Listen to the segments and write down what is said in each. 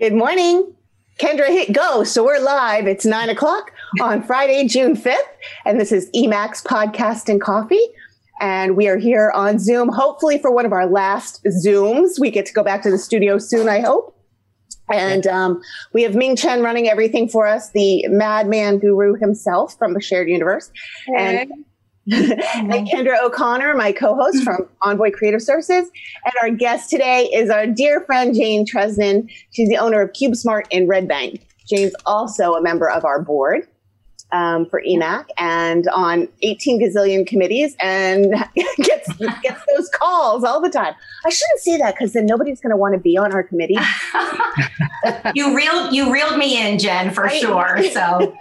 Good morning. Kendra, hit go. So we're live. It's nine o'clock on Friday, June 5th. And this is EMAC's Podcast and Coffee. And we are here on Zoom, hopefully for one of our last Zooms. We get to go back to the studio soon, I hope. And um, we have Ming Chen running everything for us, the madman guru himself from the shared universe. Hey. And Mm-hmm. and Kendra O'Connor, my co-host from Envoy Creative Services. And our guest today is our dear friend Jane Tresnan. She's the owner of CubeSmart in Red Bank. Jane's also a member of our board um, for EMAC and on 18 gazillion committees and gets gets those calls all the time. I shouldn't say that because then nobody's going to want to be on our committee. you reeled you reeled me in, Jen, for sure. So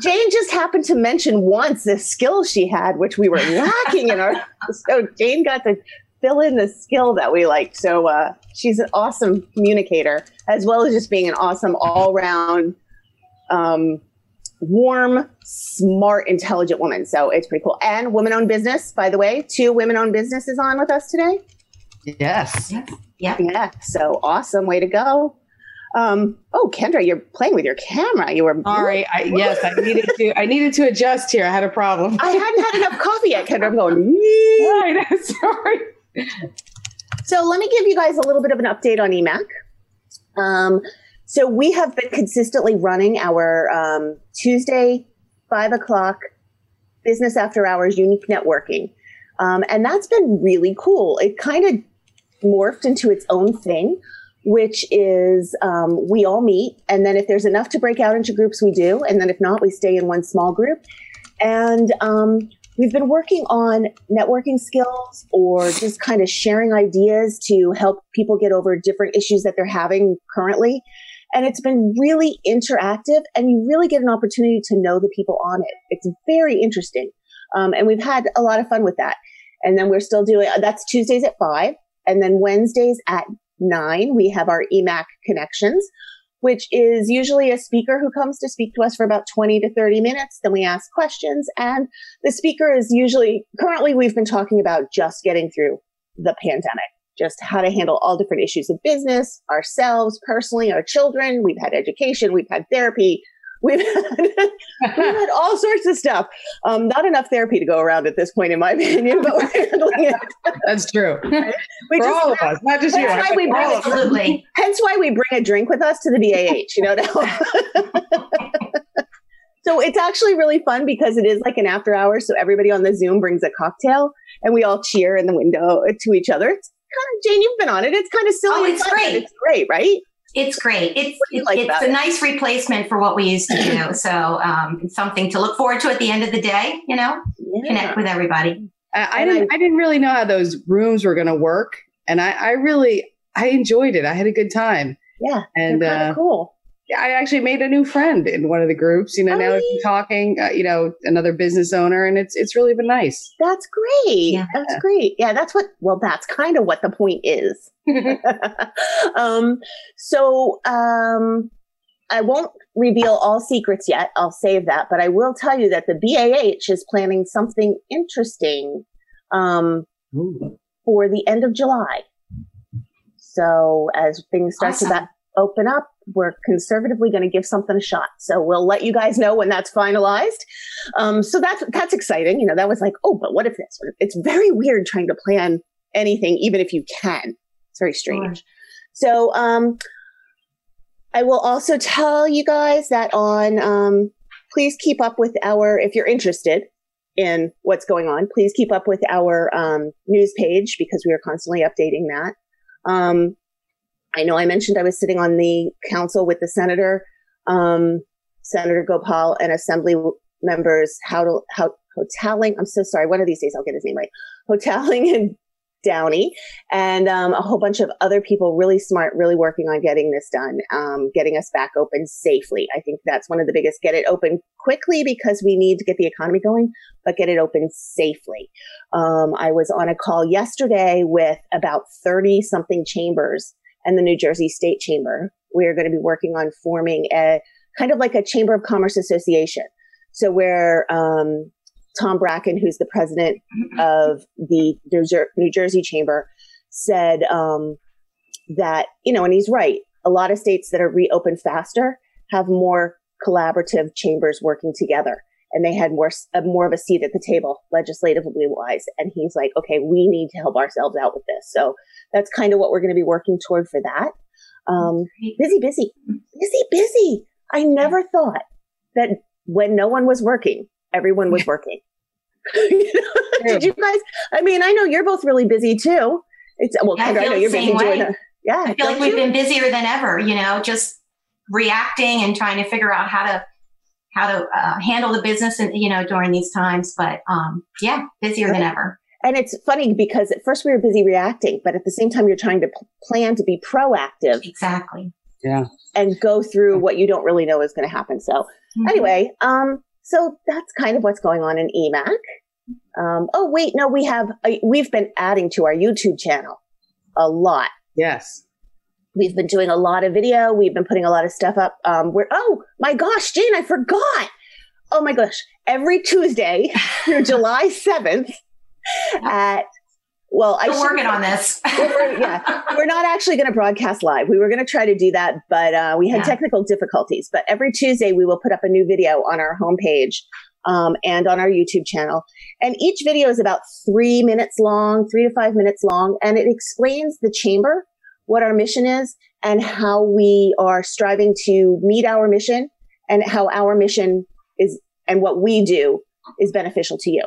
Jane just happened to mention once the skill she had, which we were lacking in our. So Jane got to fill in the skill that we liked. So uh, she's an awesome communicator, as well as just being an awesome all round, um, warm, smart, intelligent woman. So it's pretty cool. And women owned business, by the way, two women owned businesses on with us today. Yes. yeah. Yeah. So awesome. Way to go. Um, oh, Kendra, you're playing with your camera. You were Sorry. I, yes, I needed to. I needed to adjust here. I had a problem. I hadn't had enough coffee yet, Kendra. I'm going. Right, Sorry. So let me give you guys a little bit of an update on EMAC. Um, so we have been consistently running our um, Tuesday five o'clock business after hours unique networking, um, and that's been really cool. It kind of morphed into its own thing, which is um, we all meet, and then if there's enough to break out into groups, we do, and then if not, we stay in one small group. And um, we've been working on networking skills or just kind of sharing ideas to help people get over different issues that they're having currently. And it's been really interactive, and you really get an opportunity to know the people on it. It's very interesting. Um, and we've had a lot of fun with that. And then we're still doing that's Tuesdays at five. And then Wednesdays at nine, we have our EMAC connections, which is usually a speaker who comes to speak to us for about 20 to 30 minutes. Then we ask questions. And the speaker is usually, currently, we've been talking about just getting through the pandemic, just how to handle all different issues of business, ourselves, personally, our children. We've had education, we've had therapy. We've had, we've had all sorts of stuff. Um, not enough therapy to go around at this point, in my opinion, but we're handling it. That's true. We For just- all of us, not just you. Why we bring all it- of us. Absolutely. Hence why we bring a drink with us to the BAH, you know. To so it's actually really fun because it is like an after hours. So everybody on the Zoom brings a cocktail and we all cheer in the window to each other. It's kind of, Jane, you've been on it. It's kind of silly. Oh, it's fun, great. It's great, right? It's great. It's What it's, like it's a it? nice replacement for what we used to do. So um, it's something to look forward to at the end of the day. You know, connect with everybody. I, I didn't. I, didn't really know how those rooms were going to work, and I, I really, I enjoyed it. I had a good time, Yeah. and kind uh, of cool. I actually made a new friend in one of the groups. You know, Oh, now we've been talking. Uh, you know, another business owner, and it's it's really been nice. That's great. Yeah. That's great. Yeah, that's what, well, that's kind of what the point is. um, so um, I won't reveal all secrets yet. I'll save that, but I will tell you that the BAH is planning something interesting um, for the end of July. So as things start to Awesome. that open up, we're conservatively going to give something a shot. So we'll let you guys know when that's finalized. Um, so that's that's exciting. You know, that was like, oh, but what if this? What if- It's very weird trying to plan anything, even if you can. It's very strange. So um, I will also tell you guys that on um, please keep up with our if you're interested in what's going on. Please keep up with our um, news page because we are constantly updating that. Um, I know I mentioned I was sitting on the council with the senator, um, Senator Gopal, and Assembly members. How to how Houghtaling. I'm so sorry. One of these days I'll get his name right. Houghtaling and Downey, and um, a whole bunch of other people, really smart, really working on getting this done, um, getting us back open safely. I think that's one of the biggest. Get it open quickly because we need to get the economy going, but get it open safely. Um, I was on a call yesterday with about 30 something chambers and the New Jersey State Chamber. We're going to be working on forming a kind of like a Chamber of Commerce Association. So where um, Tom Bracken, who's the president of the New Jersey Chamber, said um, that you know, and he's right. a lot of states that are reopened faster have more collaborative chambers working together and they had more more of a seat at the table legislatively wise. And he's like okay we need to help ourselves out with this. So that's kind of what we're going to be working toward for that. Um, busy busy busy busy. I never thought that when no one was working everyone was working. You know? did you guys i mean i know you're both really busy too. It's well yeah, I, I know you're busy way. doing it yeah i feel like we've been busier than ever you know just reacting and trying to figure out how to how to uh, handle the business and you know during these times but um, yeah busier right. than ever. And it's funny because at first we were busy reacting but at the same time you're trying to p- plan to be proactive. Exactly. Yeah. And go through what you don't really know is going to happen. So mm-hmm. anyway um so that's kind of what's going on in emac um, oh wait no we have uh, we've been adding to our youtube channel a lot. Yes We've been doing a lot of video. We've been putting a lot of stuff up. Um, we're, oh my gosh, Jane, I forgot. Oh my gosh. Every Tuesday through July 7th at, well, Still I working on this. we're, yeah, we're not actually going to broadcast live. We were going to try to do that, but uh, we had yeah. technical difficulties. But every Tuesday, we will put up a new video on our homepage um, and on our YouTube channel. And each video is about three minutes long, three to five minutes long, and it explains the chamber what our mission is and how we are striving to meet our mission and how our mission is and what we do is beneficial to you.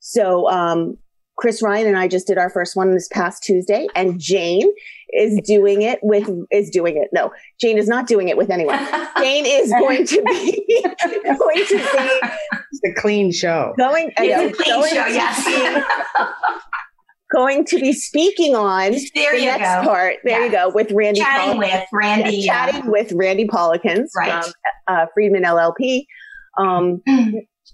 So, um, Chris Ryan and I just did our first one this past Tuesday, and Jane is doing it with is doing it. No, Jane is not doing it with anyone. Jane is going to be going to be it's a clean show. Going, it's a clean show, yes going to be speaking on there the next go. part. There yes. you go with Randy. Chatting with Randy. Yeah, chatting with Randy Pollikins right. from uh, Friedman LLP. Um,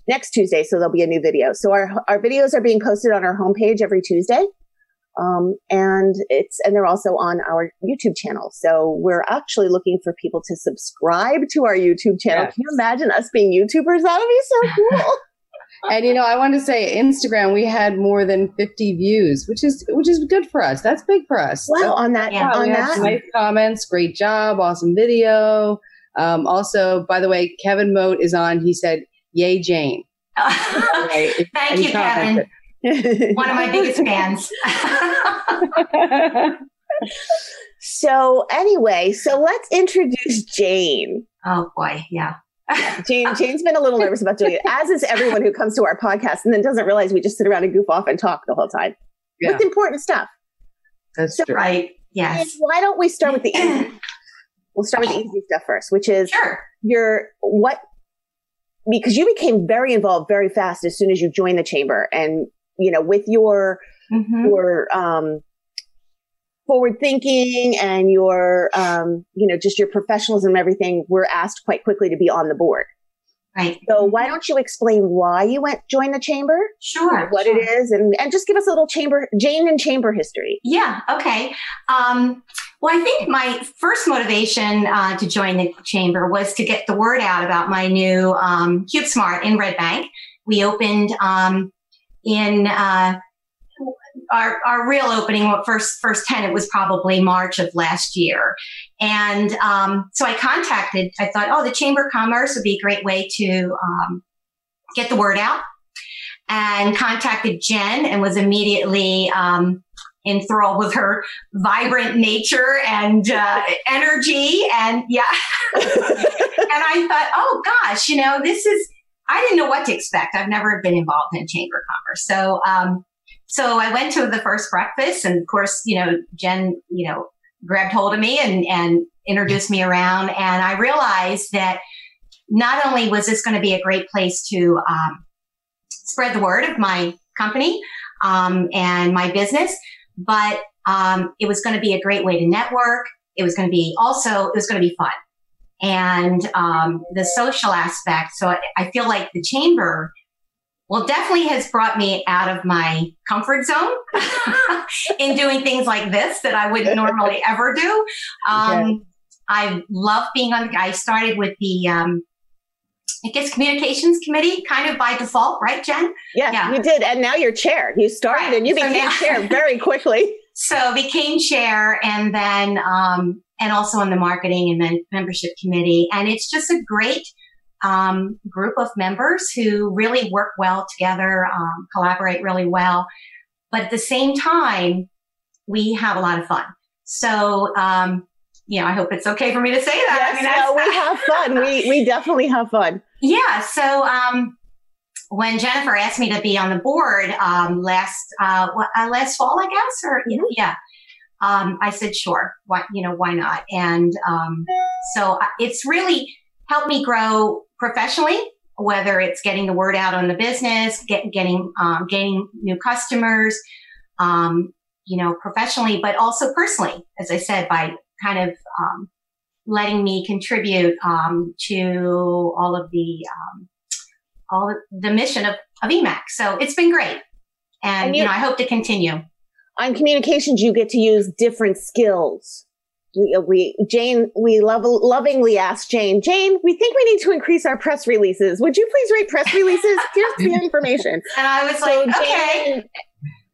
next Tuesday, so there'll be a new video. So our our videos are being posted on our homepage every Tuesday. Um, and it's and they're also on our YouTube channel. So we're actually looking for people to subscribe to our YouTube channel. Yes. Can you imagine us being YouTubers? That would be so cool and you know, I want to say Instagram, we had more than 50 views, which is which is good for us. That's big for us. Well, on that, yeah, on that, nice comments, great job, awesome video. Um, also, by the way, Kevin Moat is on. He said, "Yay, Jane." right. Thank you, Kevin. One of my biggest fans. so anyway, so let's introduce Jane. Oh boy, yeah. Jane, Jane's been a little nervous about doing it, as is everyone who comes to our podcast and then doesn't realize we just sit around and goof off and talk the whole time yeah. with important stuff. That's so, true. Right. Yes. Why don't we start with the easy? we'll start with the easy stuff first, which is sure. your what because you became very involved very fast as soon as you joined the chamber and you know with your mm-hmm. your um forward thinking and your, um, you know, just your professionalism and everything, we're asked quite quickly to be on the board. Right. So why don't you explain why you went join the chamber? Sure. What sure. it is, and and just give us a little chamber Jane and chamber history. Yeah. Okay. Um, well, I think my first motivation uh, to join the chamber was to get the word out about my new um, CubeSmart in Red Bank. We opened um, in uh, our, our real opening, first first tenant was probably March of last year, and um, so I contacted. I thought, oh, the Chamber of Commerce would be a great way to um, get the word out, and contacted Jen and was immediately um, enthralled with her vibrant nature and uh, energy, and yeah, and I thought, oh gosh, you know, this is. I didn't know what to expect. I've never been involved in chamber of commerce, so um, so I went to the first breakfast and of course, you know, Jen, you know, grabbed hold of me and, and introduced me around. And I realized that not only was this going to be a great place to um, spread the word of my company um, and my business, but um, it was going to be a great way to network. It was going to be also, it was going to be fun. And um, the social aspect. So I, I feel like the chamber well, definitely has brought me out of my comfort zone in doing things like this that I wouldn't normally ever do. Um, okay. I love being on. I started with the, um, I guess, communications committee, kind of by default, right, Jen? Yeah, yeah. you did, and now you're chair. You started right. and you became so now, chair very quickly. so became chair and then, um, and also on the marketing and then membership committee. And it's just a great, um, group of members who really work well together, um, collaborate really well. But at the same time, we have a lot of fun. So, um, you know, I hope it's okay for me to say that. Yes, I mean, no, we have fun. We we definitely have fun. Yeah. So, um, when Jennifer asked me to be on the board um, last uh, uh, last fall, I guess, or mm-hmm. yeah, um, I said sure. Why you know why not? And um, so uh, it's really helped me grow professionally. Whether it's getting the word out on the business, get, getting um, gaining new customers, um, you know, professionally, but also personally, as I said, by kind of um, letting me contribute to all of the all the mission of, of EMAC. So it's been great. And, and you, know, I hope to continue. On communications, you get to use different skills. We, uh, we Jane, we love, lovingly asked Jane, Jane, we think we need to increase our press releases. Would you please write press releases? Here's the information. And I was so like, okay. Jane,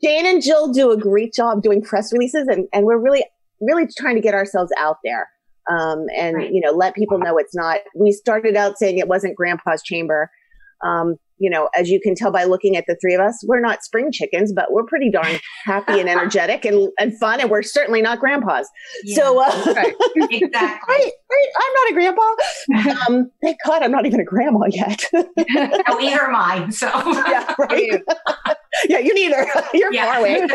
Jane and Jill do a great job doing press releases, and, and we're really, really trying to get ourselves out there. Um, and right. you know, let people know it's not. We started out saying it wasn't Grandpa's chamber, um, you know, as you can tell by looking at the three of us, we're not spring chickens, but we're pretty darn happy and energetic and, and fun. And we're certainly not grandpas. Yeah, so, uh, right. exactly. right, right, I'm not a grandpa. Um, thank God I'm not even a grandma yet. oh, either am I. So, yeah, right. yeah, you neither. You're yeah. far away.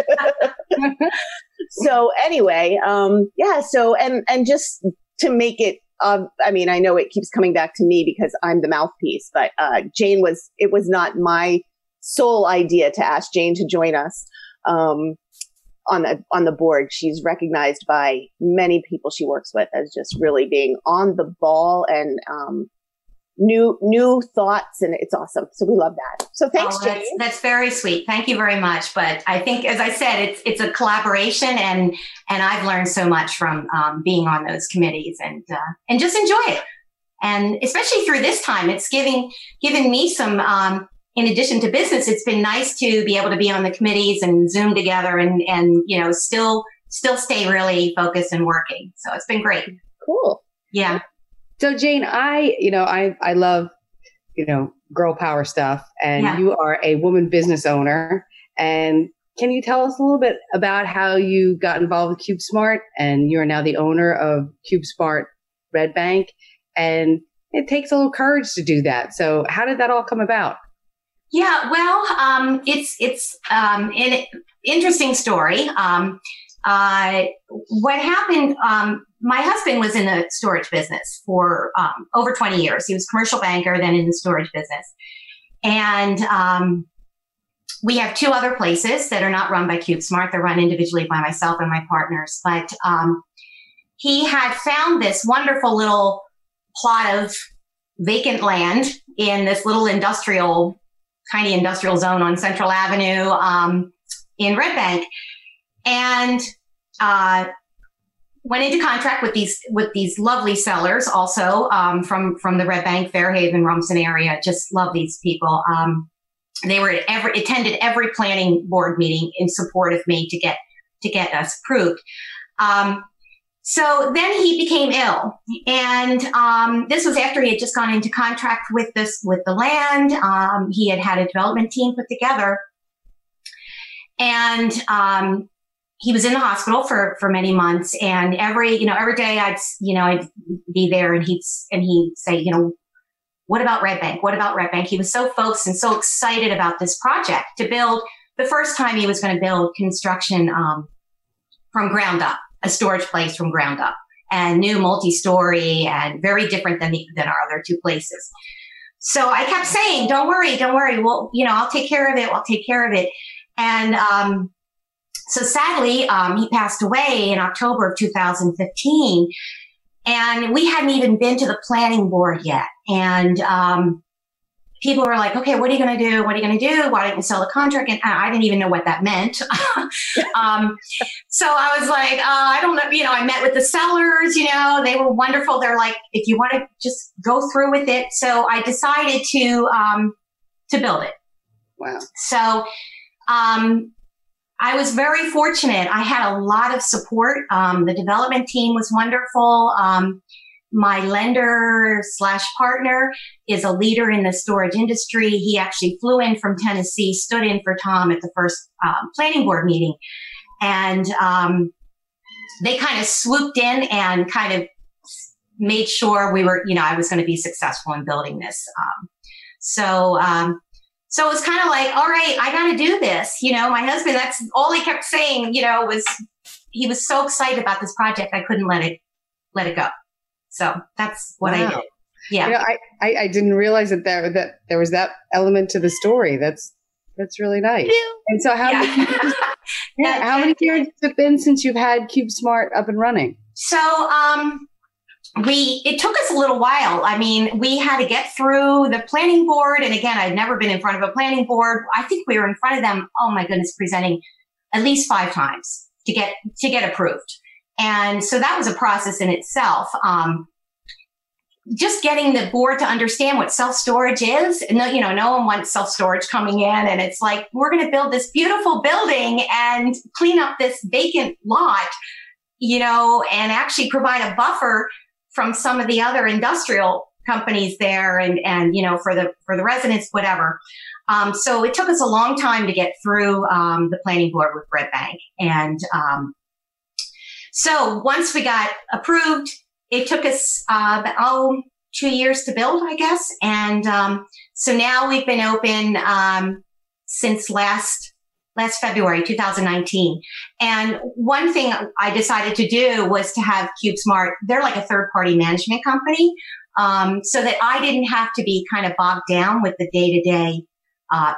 so anyway, um, yeah. So, and, and just to make it um, I mean, I know it keeps coming back to me because I'm the mouthpiece, but uh, Jane was, it was not my sole idea to ask Jane to join us um, on the on the board. She's recognized by many people she works with as just really being on the ball and um, new new thoughts and it's awesome. So we love that. So thanks oh, that's, that's, very sweet. Thank you very much. But i think as i said it's it's a collaboration and and i've learned so much from um, being on those committees and uh, and just enjoy it. And especially through this time it's giving giving me some um, in addition to business it's been nice to be able to be on the committees and zoom together and and you know still still stay really focused and working. So it's been great. Cool. Yeah so Jane, I, you know, I, I love, you know, girl power stuff and yeah. you are a woman business owner. And can you tell us a little bit about how you got involved with CubeSmart and you're now the owner of CubeSmart Red Bank? And it takes a little courage to do that. So how did that all come about? Yeah, well, um, it's it's um, an interesting story. Um, uh, what happened? Um, my husband was in the storage business for um, over 20 years. He was commercial banker, then in the storage business. And um, we have two other places that are not run by CubeSmart. They're run individually by myself and my partners. But um, he had found this wonderful little plot of vacant land in this little industrial, tiny industrial zone on Central Avenue um, in Red Bank. And uh, went into contract with these with these lovely sellers also um, from from the Red Bank, Fair Haven, Rumson area. Just love these people. Um, they were at every attended every planning board meeting in support of me to get to get us approved. Um, so then he became ill, and um, this was after he had just gone into contract with this with the land. Um, he had had a development team put together, and um, he was in the hospital for for many months and every you know every day i'd you know i'd be there and he'd and he'd say you know what about red bank? What about red bank? He was so focused and so excited about this project to build the first time he was going to build construction um, from ground up a storage place from ground up and new multi-story and very different than the, than our other two places. So i kept saying don't worry don't worry. Well you know i'll take care of it i'll take care of it. And um, so sadly, um, he passed away in October of 2015. And we hadn't even been to the planning board yet. And um, people were like, okay, what are you going to do? What are you going to do? Why didn't you sell the contract? And I didn't even know what that meant. um, so I was like, uh, I don't know. You know, I met with the sellers, you know, they were wonderful. They're like, if you want to just go through with it. So I decided to, um, to build it. Wow. So, um, I was very fortunate. I had a lot of support. Um, the development team was wonderful. Um, my lender slash partner is a leader in the storage industry. He actually flew in from Tennessee, stood in for Tom at the first um, planning board meeting, and um, they kind of swooped in and kind of made sure we were, you know, I was going to be successful in building this. Um, so, um, so it was kind of like, all right, I got to do this. You know, my husband, that's all he kept saying, you know, was he was so excited about this project. I couldn't let it, let it go. So that's what wow. I did. Yeah. You know, I, I, I, didn't realize that there, that there was that element to the story. That's, that's really nice. And so how yeah. many, yeah, how many years has it been since you've had CubeSmart up and running? So, um, we it took us a little while. I mean we had to get through the planning board and again i'd never been in front of a planning board. I think we were in front of them oh my goodness presenting at least five times to get to get approved. And so that was a process in itself. Um, just getting the board to understand what self storage is. No, you know, no one wants self storage coming in, and it's like we're going to build this beautiful building and clean up this vacant lot, you know, and actually provide a buffer from some of the other industrial companies there and, and, you know, for the, for the residents, whatever. Um, so it took us a long time to get through, um, the planning board with Red Bank. And, um, so once we got approved, it took us, uh, oh, two years to build, I guess. And, um, so now we've been open, um, since last last February 2019. And one thing I decided to do was to have CubeSmart, they're like a third party management company, um, so that I didn't have to be kind of bogged down with the day to day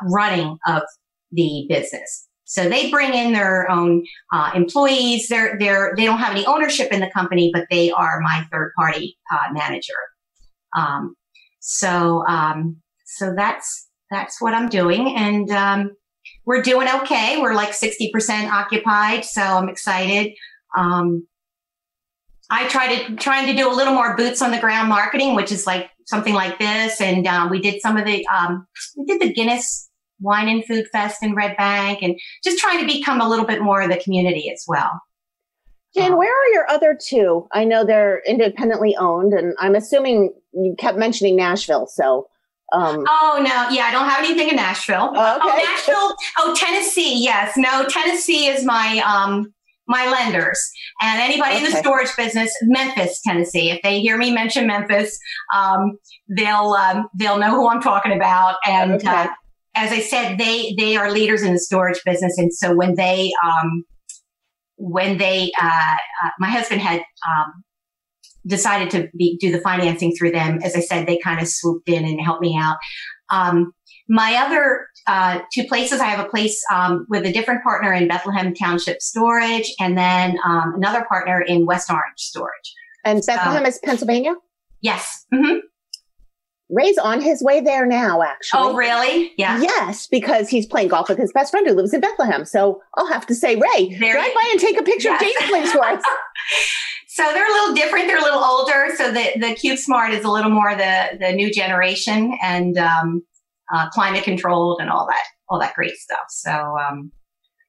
running of the business. So they bring in their own uh, employees. They're, they're, they don't have any ownership in the company, but they are my third party uh, manager. Um, so, um, so that's, that's what I'm doing. And, um, we're doing okay. We're like 60% occupied. So I'm excited. Um, I try to trying to do a little more boots on the ground marketing, which is like something like this. And um, we did some of the um, we did the Guinness Wine and Food Fest in Red Bank, and just trying to become a little bit more of the community as well. Jan, where are your other two? I know they're independently owned, and I'm assuming you kept mentioning Nashville. So um, oh no, yeah, I don't have anything in Nashville. Oh, okay. oh, Nashville. Oh, Tennessee. Yes, no, Tennessee is my um my lenders and anybody okay. in the storage business. Memphis, Tennessee. If they hear me mention Memphis, um, they'll um, they'll know who I'm talking about. And okay. uh, as I said, they they are leaders in the storage business, and so when they um, when they uh, uh, my husband had um, decided to be, do the financing through them. As I said, they kind of swooped in and helped me out. Um, my other uh, two places, I have a place um, with a different partner in Bethlehem Township Storage, and then um, another partner in West Orange Storage. And Bethlehem is Pennsylvania. Yes. Mm-hmm. Ray's on his way there now, actually. Oh, really? Yeah. Yes, because he's playing golf with his best friend who lives in Bethlehem. So I'll have to say, Ray, drive by and take a picture yes. of Jane's place for us. So they're a little different. They're a little older. So the, the CubeSmart is a little more the, the new generation and um, uh, climate controlled and all that, all that great stuff. So, um,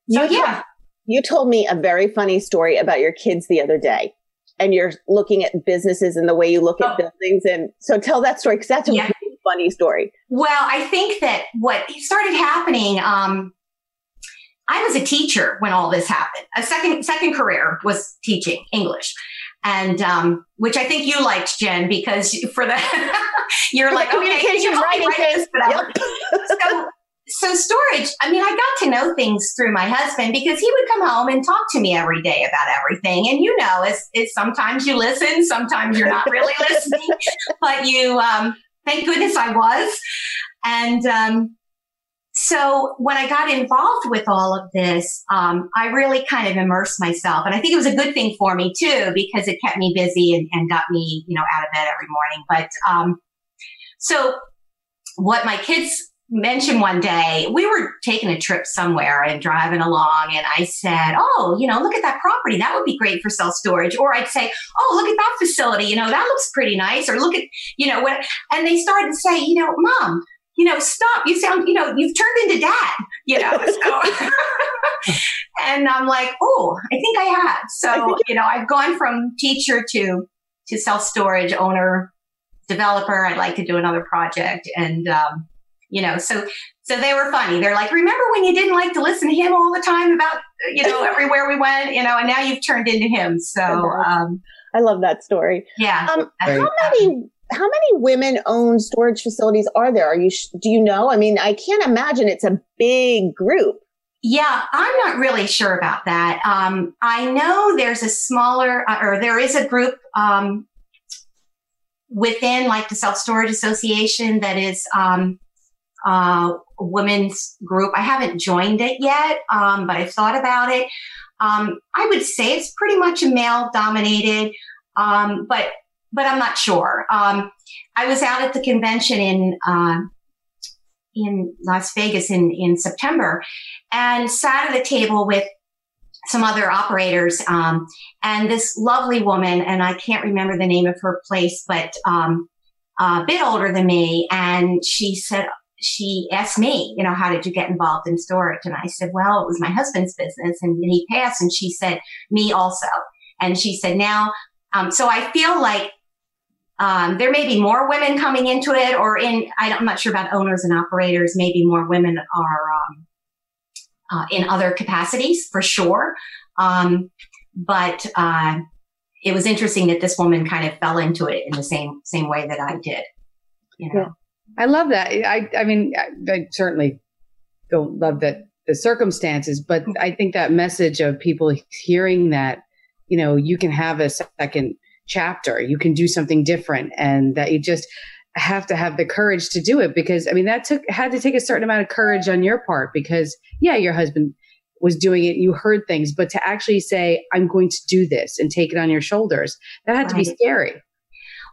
so you yeah. Told, you told me a very funny story about your kids the other day and you're looking at businesses and the way you look at oh. buildings. And so tell that story because that's a yeah. really funny story. Well, I think that what started happening, um, I was a teacher when all this happened. A second second career was teaching English, and um, which I think you liked, Jen, because for the you're for like the communication okay, writing this, Yep. so, so storage. I mean, I got to know things through my husband because he would come home and talk to me every day about everything. And you know, it's, it's sometimes you listen, sometimes you're not really listening, but you. Um, thank goodness I was, and. Um, so when I got involved with all of this, um, I really kind of immersed myself. And I think it was a good thing for me too, because it kept me busy and, and got me, you know, out of bed every morning. But, um, so what my kids mentioned one day, we were taking a trip somewhere and driving along and I said, Oh, you know, look at that property. That would be great for self storage. Or I'd say, Oh, look at that facility. You know, that looks pretty nice. Or look at, you know, what, and they started to say, you know, mom, you know, stop. You sound, you know, you've turned into dad, you know. So, and I'm like, oh, I think I have. So, you know, I've gone from teacher to to self storage owner, developer. I'd like to do another project, and um, you know, so so they were funny. They're like, remember when you didn't like to listen to him all the time about, you know, everywhere we went, you know, and now you've turned into him. So, um, I love that story. Yeah. Um, how many how many women owned storage facilities are there? Are you do you know? I mean, I can't imagine it's a big group. Yeah, I'm not really sure about that. Um, I know there's a smaller, uh, or there is a group um, within, like the Self Storage Association, that is um, uh, women's group. I haven't joined it yet, um, but I've thought about it. Um, I would say it's pretty much a male dominated, um, but but I'm not sure. Um, I was out at the convention in uh, in Las Vegas in in September, and sat at a table with some other operators, um, and this lovely woman, and I can't remember the name of her place, but um, a bit older than me, and she said. She asked me, you know, how did you get involved in storage? And I said, well, it was my husband's business and he passed. And she said, me also. And she said, now, um, so I feel like um, there may be more women coming into it, or in I'm not sure about owners and operators. Maybe more women are um, uh, in other capacities for sure. Um, but uh, it was interesting that this woman kind of fell into it in the same same way that I did. You know, yeah. I love that. I I mean, I, I certainly don't love that the circumstances, but I think that message of people hearing that, you know, you can have a second chapter. You can do something different and that you just have to have the courage to do it because I mean that took had to take a certain amount of courage on your part because yeah, your husband was doing it, you heard things, but to actually say, I'm going to do this and take it on your shoulders, that had right. to be scary.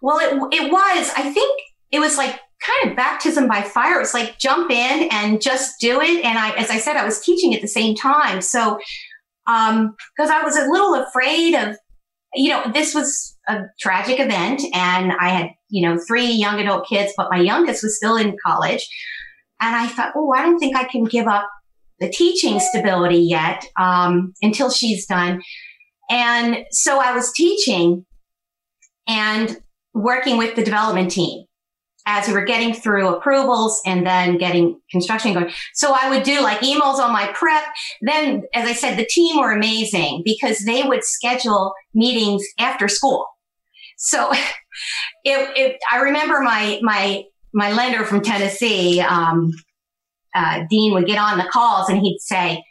Well, it, it was. I think it was like kind of baptism by fire. It was like jump in and just do it. And I, as I said, I was teaching at the same time. So, um, cause I was a little afraid of you know, this was a tragic event and I had, you know, three young adult kids, but my youngest was still in college. And I thought, oh, I don't think I can give up the teaching stability yet um, until she's done. And so I was teaching and working with the development team as we were getting through approvals and then getting construction going. So I would do like emails on my prep. Then, as I said, the team were amazing because they would schedule meetings after school. So it, it, I remember my, my, my lender from Tennessee, um, uh, Dean would get on the calls and he'd say,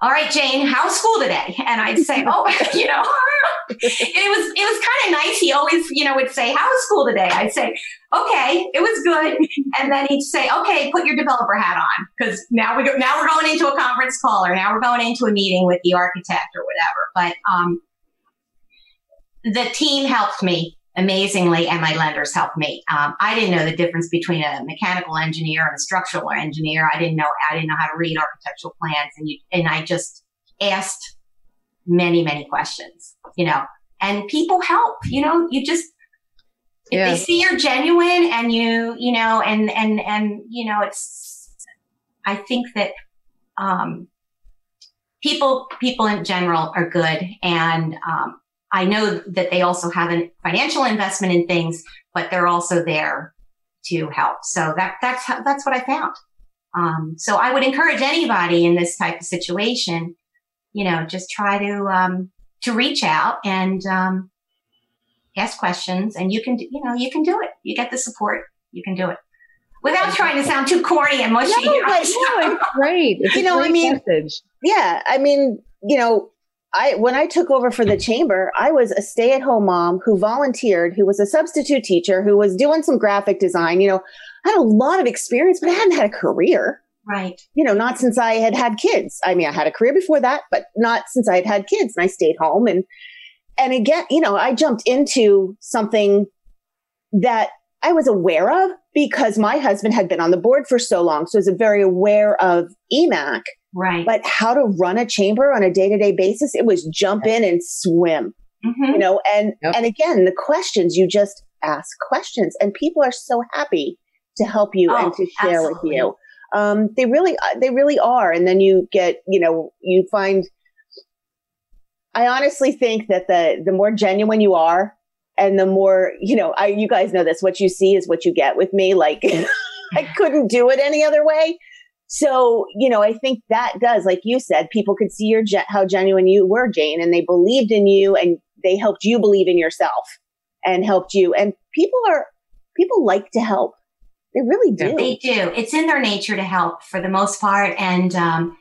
all right, Jane, how's school today? And I'd say, oh, you know, it was, it was kind of nice. He always, you know, would say, how was school today? I'd say, okay, it was good. And then he'd say, okay, put your developer hat on. Cause now we go, now we're going into a conference call or now we're going into a meeting with the architect or whatever. But, um, the team helped me amazingly, and my lenders helped me. Um, I didn't know the difference between a mechanical engineer and a structural engineer. I didn't know I didn't know how to read architectural plans, and you and I just asked many many questions, you know. And people help, you know. You just if yeah. they see you're genuine and you you know and and and you know it's I think that um, people people in general are good and um, I know that they also have a financial investment in things, but they're also there to help. So that, that's, that's what I found. Um, so I would encourage anybody in this type of situation, you know, just try to, um, to reach out and, um, ask questions and you can, you know, you can do it. You get the support. You can do it without trying to sound too corny and mushy. No, but, no, it's great. It's you know, I mean, message. yeah, I mean, you know, I when I took over for the chamber, I was a stay-at-home mom who volunteered, who was a substitute teacher, who was doing some graphic design. You know, I had a lot of experience, but I hadn't had a career. Right. You know, not since I had had kids. I mean, I had a career before that, but not since I had had kids. And I stayed home and and again, you know, I jumped into something that I was aware of because my husband had been on the board for so long. So I was very aware of EMAC Right. But how to run a chamber on a day to day basis, it was jump in and swim. Mm-hmm. You know, and yep. and again, the questions you just ask questions, and people are so happy to help you Oh, and to share with you. Um, they really, they really are. And then you get, you know, you find. I honestly think that the the more genuine you are, and the more you know, I you guys know this. What you see is what you get with me. Like I couldn't do it any other way. So you know, I think that does, like you said, people could see your ge- how genuine you were, Jane, and they believed in you, and they helped you believe in yourself, and helped you. And people are people like to help. They really do. They do. It's in their nature to help for the most part, and um,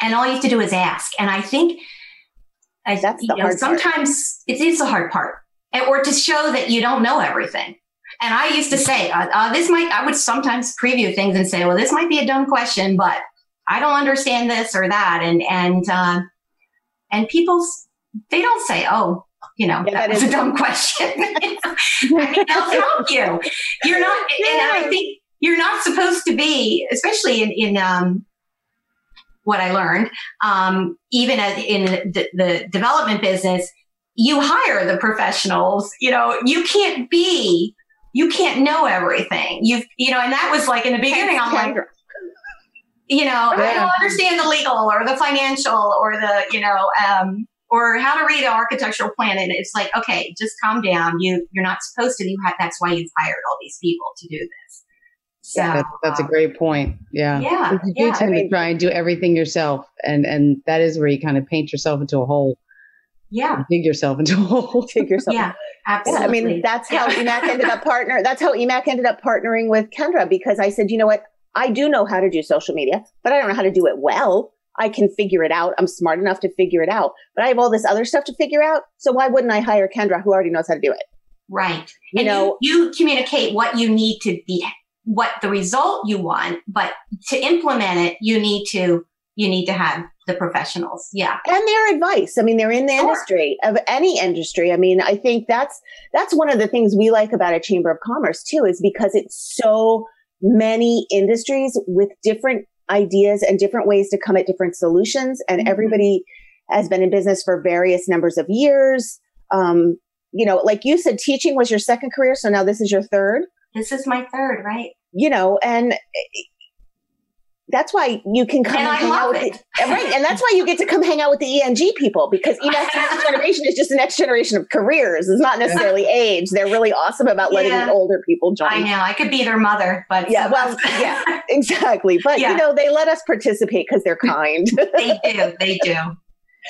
and all you have to do is ask. And I think I, That's the know, hard part. sometimes it is the hard part, or to show that you don't know everything. And I used to say, uh, uh, this might. I would sometimes preview things and say, well, this might be a dumb question, but I don't understand this or that, and and uh, and people they don't say, oh. You know, Yeah, that, that a dumb question. I mean, they'll help you. You're not, and I think you're not supposed to be, especially in, in um, what I learned, um, even as in the, the development business, you hire the professionals. You know, you can't be, you can't know everything. You've, you know, and that was like in the beginning, I'm like, you know, I don't understand the legal or the financial or the, you know, um, or how to read an architectural plan. And it's like, okay, just calm down. You, you're not supposed to. You have, that's why you've hired all these people to do this. So That, that's a um, great point. Yeah. yeah, You do yeah. tend I mean- to try and do everything yourself, and and that is where you kind of paint yourself into a hole, yeah, dig yourself into a hole. Take yourself. yeah, Yeah. I mean, that's how. EMAC ended up partner. That's how EMAC ended up partnering with Kendra because I said, you know what? I do know how to do social media, but I don't know how to do it well. I can figure it out. I'm smart enough to figure it out, but I have all this other stuff to figure out. So why wouldn't I hire Kendra who already knows how to do it? right. You and know- you, you communicate what you need to be, what the result you want, but to implement it, you need to, you need to have the professionals. Yeah. and their advice. I mean, they're in the Sure. industry of any industry. I mean, I think that's that's one of the things we like about a chamber of commerce too, is because it's so many industries with different ideas and different ways to come at different solutions, and Mhm. everybody has been in business for various numbers of years. Um, you know, like you said, teaching was your second career, so now this is your third This is my third, right? you know, and that's why you can come And and, I hang out with it. the, right, and that's why you get to come hang out with the ENG people because ENG's next generation is just the next generation of careers. It's not necessarily age. They're really awesome about letting Yeah. older people join. I know. I could be their mother, but Yeah, well, yeah. Exactly, but Yeah. you know they let us participate because they're kind. they do. They do.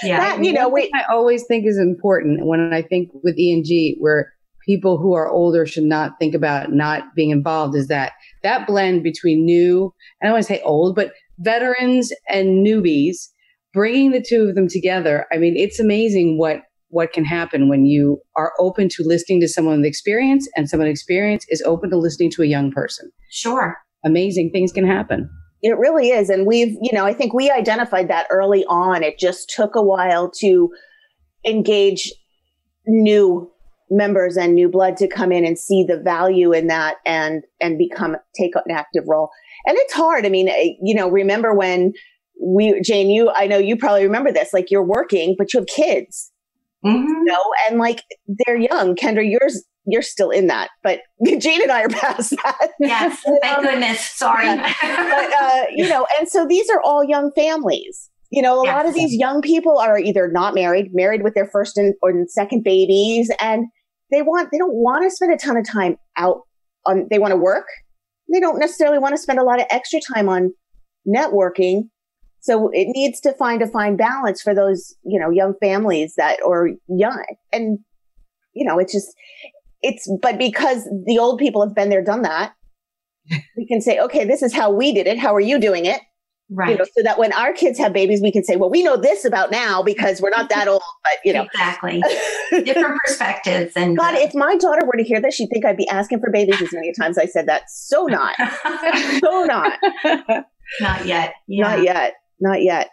Yeah. That, you know, we I always think is important when I think with ENG, where people who are older should not think about not being involved, is that that blend between new, and I don't want to say old, but veterans and newbies, bringing the two of them together. I mean, it's amazing what what can happen when you are open to listening to someone with experience and someone with experience is open to listening to a young person. Sure. Amazing things can happen. It really is. And we've, you know, I think we identified that early on. It just took a while to engage new members and new blood to come in and see the value in that and and become take an active role. And it's hard. I mean, eh, you know, remember when we Jane, you I know you probably remember this, like you're working, but you have kids, hmm you know, and like they're young. Kendra, yours you're still in that, but Jane and I are past that. Yes. Thank goodness. Sorry. but uh, you know, and so these are all young families. You know, a lot of these young people are either not married, married with their first and or second babies, and they want they don't want to spend a ton of time out on. They want to work. They don't necessarily want to spend a lot of extra time on networking. So it needs to find a fine balance for those you know young families that or young and you know it's just it's but because the old people have been there done that we can say okay this is how we did it how are you doing it right. you know so that when our kids have babies we can say well we know this about now because we're not that old but you know Exactly. Different perspectives and god uh, if my daughter were to hear this she'd think i'd be asking for babies as many times i said that so not so not not yet. Yeah. not yet not yet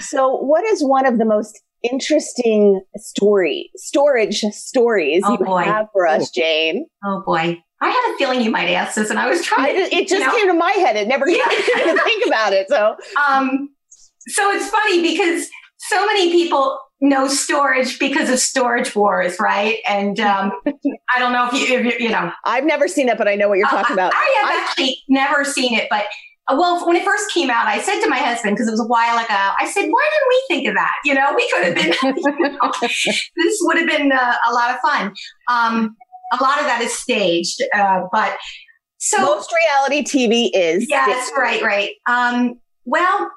so what is one of the most interesting story storage stories Oh, you boy. have for us oh. jane Oh boy. I had a feeling you might ask this and I was trying to, it just know, came to my head it never Yeah. came to think about it so um, so it's funny because so many people know storage because of storage wars, right? And um, I don't know if you, if you, you know. I've never seen it, but I know what you're talking uh, about. I have I, actually never seen it, but uh, well, when it first came out, I said to my husband because it was a while ago. I said, "Why didn't we think of that? You know, we could have been. You know, this would have been uh, a lot of fun. Um, a lot of that is staged, uh, but so most reality TV is. Yes, staged. right, right. Um, well,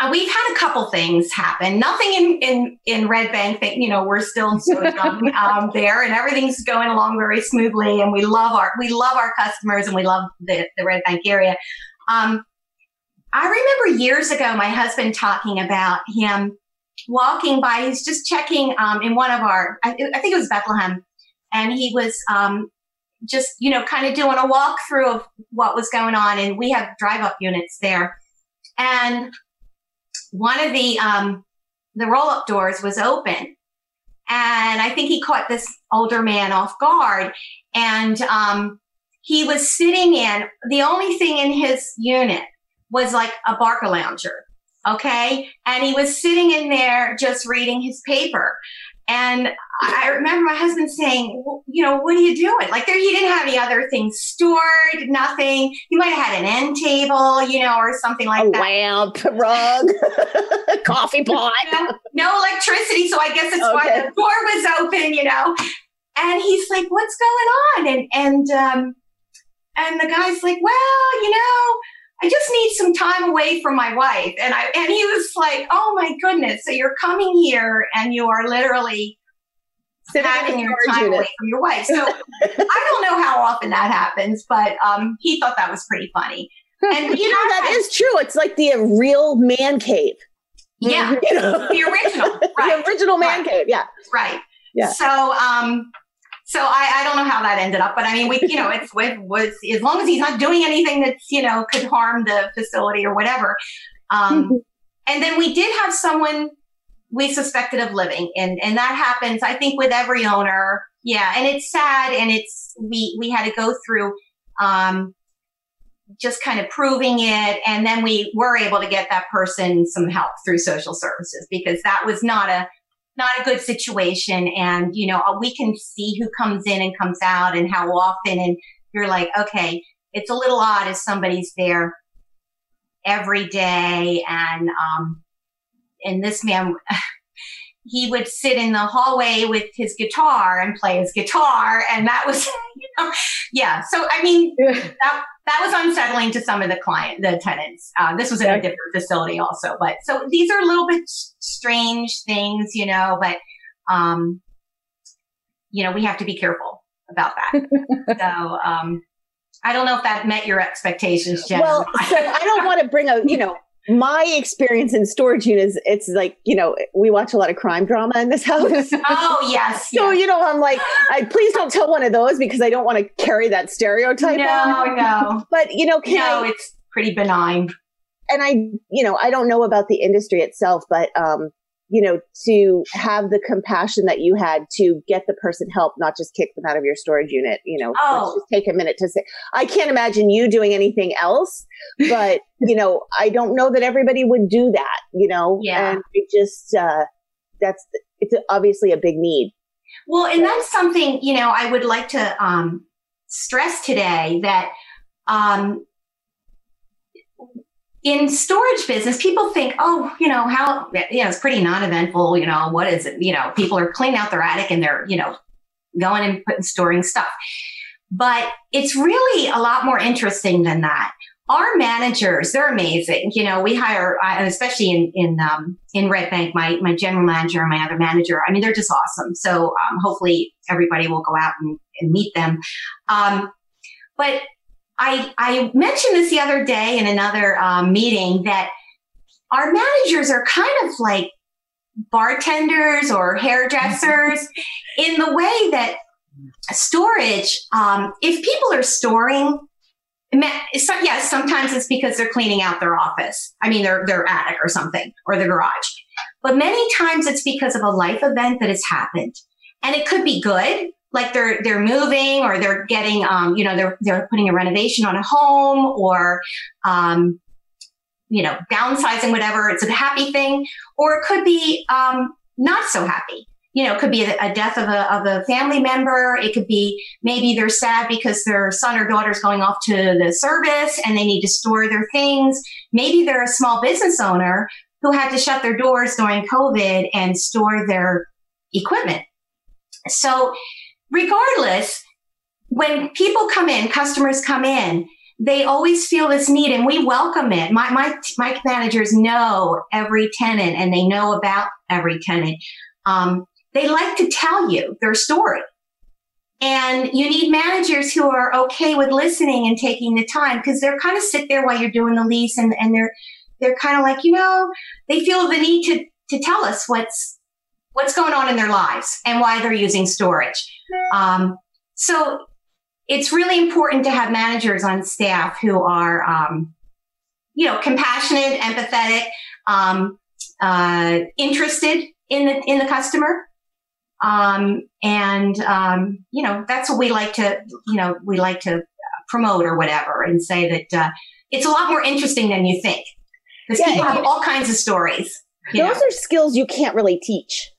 uh, we've had a couple things happen. Nothing in in in Red Bank that you know we're still so young um, there, and everything's going along very smoothly. And we love our we love our customers, and we love the the Red Bank area. Um, I remember years ago my husband talking about him walking by. He's just checking um, in one of our, I, I, think it was Bethlehem, and he was um, just you know kind of doing a walkthrough of what was going on. And we have drive up units there, and one of the um, the roll up doors was open, and I think he caught this older man off guard, and um, he was sitting in the only thing in his unit was like a Barcalounger, okay, and he was sitting in there just reading his paper, and I remember my husband saying, well, you know, what are you doing? Like there, he didn't have any other things stored, nothing. He might have had an end table, you know, or something like a that. lamp, rug, coffee pot. no, no, electricity. So I guess it's okay. why the door was open, you know. And he's like, what's going on? And, and, um, and the guy's like, well, you know, I just need some time away from my wife. And I and he was like, Oh my goodness. So you're coming here and you are literally Sitting having your time unit. away from your wife. So I don't know how often that happens, but um, he thought that was pretty funny. And you know, that is true. It's like the real man cave. Yeah. You know? The original. Right. the original man right. cave. Yeah. Right. Yeah. So um so I, I don't know how that ended up, but I mean, we, you know, it's with was as long as he's not doing anything that's you know could harm the facility or whatever. Um, mm-hmm. And then we did have someone we suspected of living, and and that happens, I think, with every owner. Yeah, and it's sad, and it's we we had to go through. Um, just kind of proving it. And then we were able to get that person some help through social services because that was not a not a good situation. And, you know, we can see who comes in and comes out and how often. And you're like, okay, it's a little odd if somebody's there every day. And, um, and this man, he would sit in the hallway with his guitar and play his guitar. And that was, you know, yeah. So, I mean, that, that was unsettling to some of the client, the tenants. Uh, this was in a different facility also, but so these are a little bit strange things, you know, but, um, you know, we have to be careful about that. so, um, I don't know if that met your expectations, Jen. Well, so I don't want to bring a, you know, my experience in storage units, it's like, you know, we watch a lot of crime drama in this house. Oh, yes. so, yes. you know, I'm like, I please don't tell one of those because I don't want to carry that stereotype. No, on. no. But, you know, can no, I, it's pretty benign. And I, you know, I don't know about the industry itself, but um, you know, to have the compassion that you had to get the person help, not just kick them out of your storage unit. You know, oh. let's just take a minute to say, I can't imagine you doing anything else, but, you know, I don't know that everybody would do that, you know, yeah. and it just, uh, that's, it's obviously a big need. Well, and that's something, you know, I would like to, um, stress today that, um, in storage business, people think, oh, you know, how, you know, it's pretty non-eventful. You know, what is it? You know, people are cleaning out their attic and they're, you know, going and putting storing stuff. But it's really a lot more interesting than that. Our managers, they're amazing. You know, we hire, especially in in um, in Red Bank, my my general manager and my other manager. I mean, they're just awesome. So um, hopefully, everybody will go out and, and meet them. Um, but I, I mentioned this the other day in another um, meeting that our managers are kind of like bartenders or hairdressers in the way that storage, um, if people are storing, yes, sometimes it's because they're cleaning out their office. I mean, their, their attic or something or the garage. But many times it's because of a life event that has happened. And it could be good like they're they're moving or they're getting um, you know they're they're putting a renovation on a home or um, you know downsizing whatever it's a happy thing or it could be um, not so happy. You know, it could be a death of a, of a family member. It could be maybe they're sad because their son or daughter is going off to the service and they need to store their things. Maybe they're a small business owner who had to shut their doors during COVID and store their equipment. So regardless, when people come in, customers come in, they always feel this need and we welcome it. My, my, my managers know every tenant and they know about every tenant. Um, they like to tell you their story. And you need managers who are okay with listening and taking the time because they're kind of sit there while you're doing the lease and, and they're, they're kind of like, you know, they feel the need to, to tell us what's, what's going on in their lives and why they're using storage. Um, so it's really important to have managers on staff who are, um, you know, compassionate, empathetic, um, uh, interested in the in the customer, um, and um, you know that's what we like to, you know, we like to promote or whatever, and say that uh, it's a lot more interesting than you think because yeah, people have all kinds of stories. Those know. are skills you can't really teach.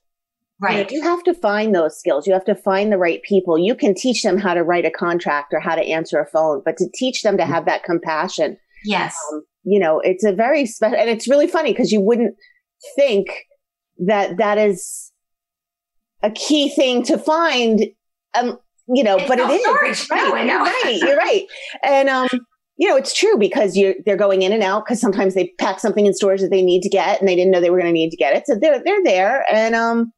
Right. You, have to find those skills. You have to find the right people. You can teach them how to write a contract or how to answer a phone, but to teach them to have that compassion. Yes. Um, you know, it's a very special, and it's really funny because you wouldn't think that that is a key thing to find. Um, you know, it's but it is. Right. No, you're right. You're right. And, um, you know, it's true because you they're going in and out because sometimes they pack something in stores that they need to get and they didn't know they were going to need to get it. So they're, they're there. And, um,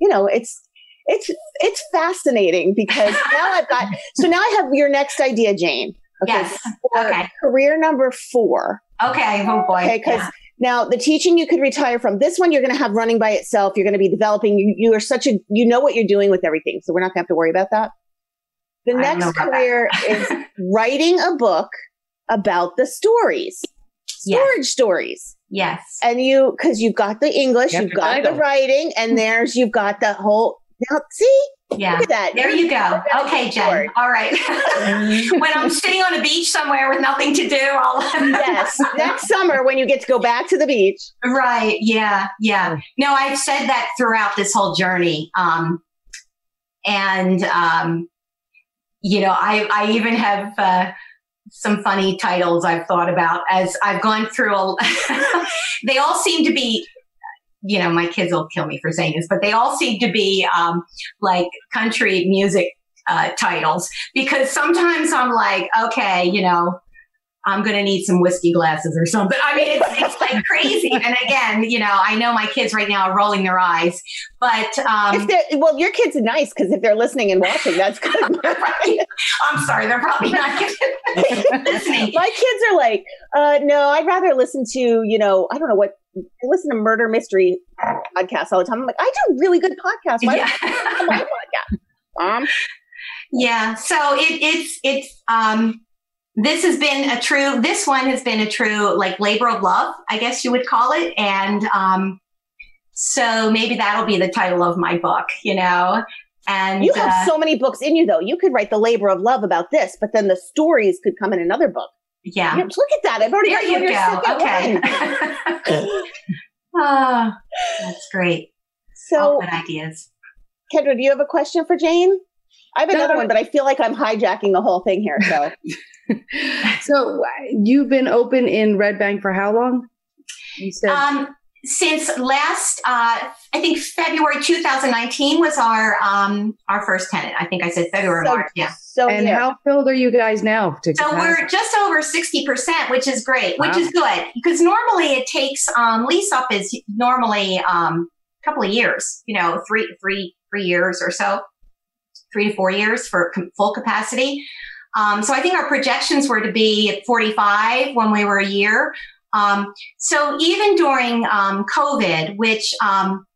you know, it's it's it's fascinating because now I've got so now I have your next idea, Jane. Okay. Yes. Uh, okay. Career number four. Okay. Oh boy. Okay. Because yeah. now the teaching you could retire from this one, you're going to have running by itself. You're going to be developing. You, you are such a, you know what you're doing with everything. So we're not going to have to worry about that. The next career is writing a book about the stories, storage stories. Yes. And you, because you've got the English, you have you've got the writing, and there's, you've got the whole, now see? Yeah. Look at that. There you go. Okay, Jen. All right. when I'm sitting on a beach somewhere with nothing to do, I'll. yes. Next summer when you get to go back to the beach. Right. Yeah. Yeah. No, I've said that throughout this whole journey. Um, and, um, you know, I, I even have, uh, some funny titles I've thought about as I've gone through. A, they all seem to be, you know, my kids will kill me for saying this, but they all seem to be um, like country music uh, titles because sometimes I'm like, okay, you know, I'm going to need some whiskey glasses or something. But I mean, it's, it's like crazy. And again, you know, I know my kids right now are rolling their eyes, but um, well, your kids are nice because if they're listening and watching, that's good. right? I'm sorry, they're probably not listening. My kids are like, uh, no, I'd rather listen to, you know, I don't know what. I listen to murder mystery podcasts all the time. I'm like, I do really good podcasts. Why yeah. my podcast? Mom. Yeah. So it, it's it's um this has been a true this one has been a true like labor of love i guess you would call it. And um so maybe that'll be the title of my book you know? And you have uh, so many books in you though. You could write the labor of love about this but then the stories could come in another book. Yeah. Look at that. I've already there you go. okay. oh that's great. So All good ideas. Kendra do you have a question for jane? I have another no, one, but I feel like I'm hijacking the whole thing here. So so you've been open in Red Bank for how long? You said um, since last, uh, I think February 2019 was our um, our first tenant. I think I said February, so, March. Yeah. So and yeah. how filled are you guys now? so capacity? we're just over 60 percent, which is great, wow. which is good because normally it takes um, lease up is normally um, a couple of years. You know, three three three years or so, three to four years for full capacity. Um, so I think our projections were to be at 45 when we were a year. Um, so even during um, COVID, which um,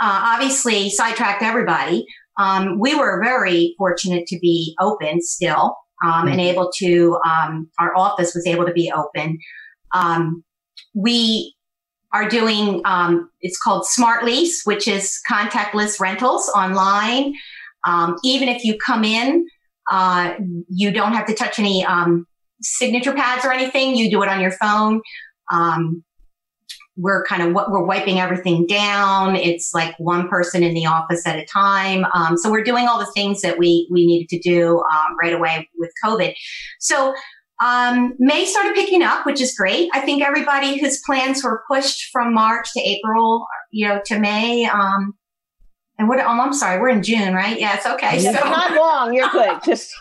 uh, obviously sidetracked everybody, um, we were very fortunate to be open still um, and mm-hmm. able to. our office was able to be open. we are doing it's called Smart Lease, which is contactless rentals online. even if you come in uh, you don't have to touch any um, signature pads or anything. You do it on your phone. Um, we're kind of we're wiping everything down. It's like one person in the office at a time. Um, so we're doing all the things that we we needed to do um, right away with COVID. So um, May started picking up, which is great. I think everybody whose plans were pushed from March to April, you know, to May. Um, and what? Oh, I'm sorry, we're in June, right? Yes. Okay. So not long. You're good. Just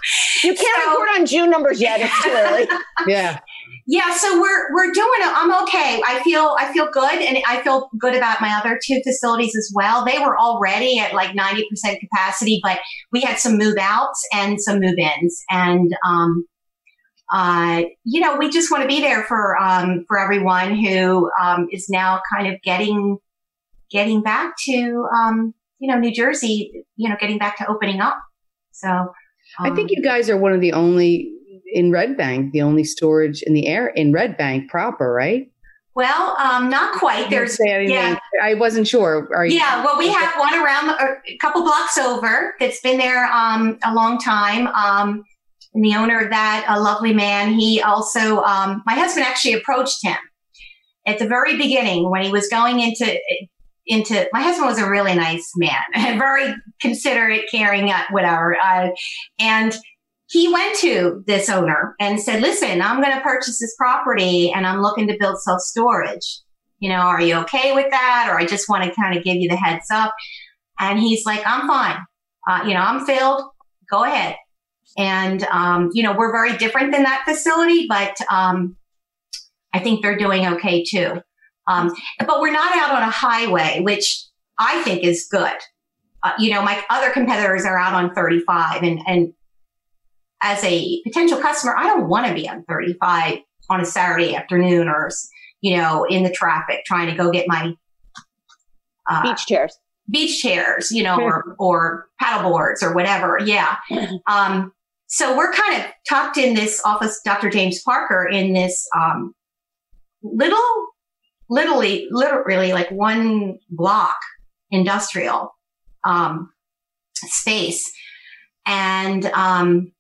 you can't so, report on June numbers yet. It's too early. yeah. Yeah, so we're we're doing it. I'm okay. I feel I feel good, and I feel good about my other two facilities as well. They were already at like 90% capacity, but we had some move outs and some move ins, and um, uh, you know, we just want to be there for um, for everyone who um, is now kind of getting getting back to um, you know New Jersey, you know, getting back to opening up. So I think you guys are one of the only in Red Bank, the only storage in the air in Red Bank proper, right? Well, um, not quite. There's yeah. I wasn't sure. Are you? Yeah. Well, we have one around a couple blocks over that's been there um, a long time. Um, and the owner of that, a lovely man. He also, um, my husband actually approached him at the very beginning when he was going into into. My husband was a really nice man, very considerate, caring, uh, whatever, uh, and he went to this owner and said, listen, I'm going to purchase this property and I'm looking to build self storage. You know, are you okay with that? Or I just want to kind of give you the heads up. And he's like, I'm fine. Uh, you know, I'm filled. Go ahead. And, um, you know, we're very different than that facility, but, um, I think they're doing okay too. Um, but we're not out on a highway, which I think is good. Uh, you know, my other competitors are out on 35 and, and as a potential customer, I don't want to be on 35 on a Saturday afternoon or, you know, in the traffic trying to go get my uh, beach chairs, beach chairs, you know, or, or paddle boards or whatever. Yeah. Um, so we're kind of tucked in this office, Dr. James Parker in this, um, little, literally, literally like one block industrial, um, space. And, um,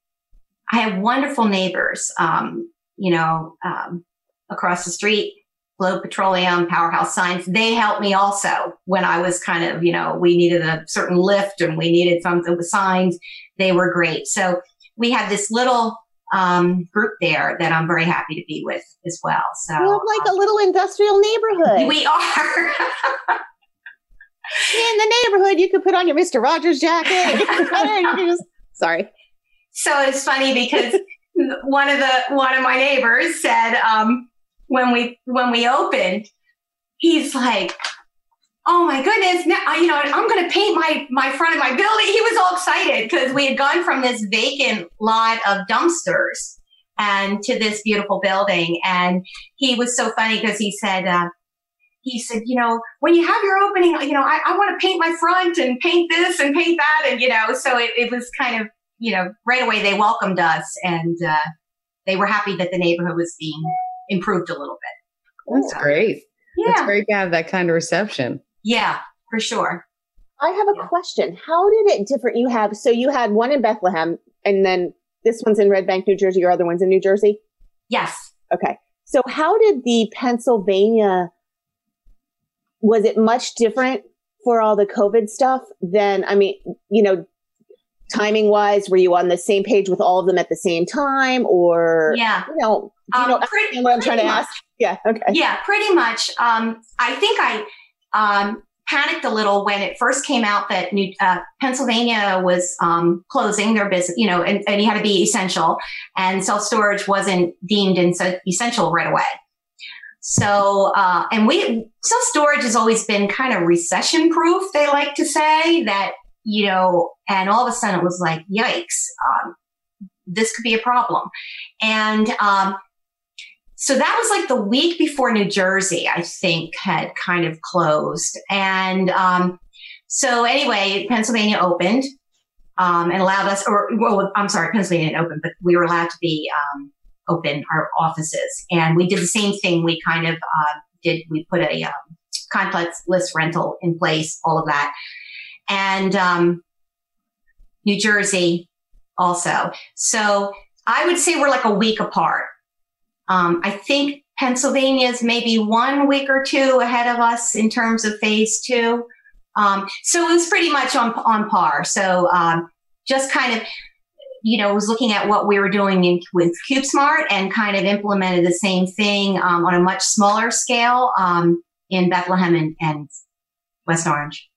I have wonderful neighbors, um, you know, um, across the street, Globe Petroleum, Powerhouse Signs. They helped me also when I was kind of, you know, we needed a certain lift and we needed something with signs. They were great. So we had this little um, group there that I'm very happy to be with as well. So we have like um, a little industrial neighborhood. We are. In the neighborhood, you could put on your Mister Rogers jacket. just, sorry. So it's funny because one of the one of my neighbors said um, when we when we opened, he's like, "Oh my goodness! Now you know I'm going to paint my my front of my building." He was all excited because we had gone from this vacant lot of dumpsters and to this beautiful building, and he was so funny because he said. Uh, he said, you know, when you have your opening, you know, I, I want to paint my front and paint this and paint that. And, you know, so it, it was kind of you know, right away they welcomed us and uh, they were happy that the neighborhood was being improved a little bit. That's so, great. Yeah. It's great to have that kind of reception. Yeah, for sure. I have a yeah. question. How did it differ? You have, so you had one in Bethlehem and then this one's in Red Bank, New Jersey. Your other one's in New Jersey? Yes. Okay. So how did the Pennsylvania, was it much different for all the COVID stuff than, I mean, you know, timing wise were you on the same page with all of them at the same time or yeah you know you um, know pretty, what i'm trying to much. ask yeah okay yeah pretty much um, i think i um, panicked a little when it first came out that New, uh, pennsylvania was um, closing their business you know and, and you had to be essential and self-storage wasn't deemed essential right away so, uh, and we, self storage has always been kind of recession proof. They like to say that you know, and all of a sudden it was like, yikes, um, this could be a problem. And um, so that was like the week before New Jersey, I think, had kind of closed. And um, so anyway, Pennsylvania opened um, and allowed us, or well, I'm sorry, Pennsylvania didn't open, but we were allowed to be um, open our offices. And we did the same thing. We kind of uh, did, we put a um, contactless rental in place, all of that and um, New Jersey also. So I would say we're like a week apart. Um, I think Pennsylvania is maybe one week or two ahead of us in terms of phase two. Um, so it was pretty much on, on par. So um, just kind of, you know, was looking at what we were doing in, with CubeSmart and kind of implemented the same thing um, on a much smaller scale um, in Bethlehem and, and, West Orange.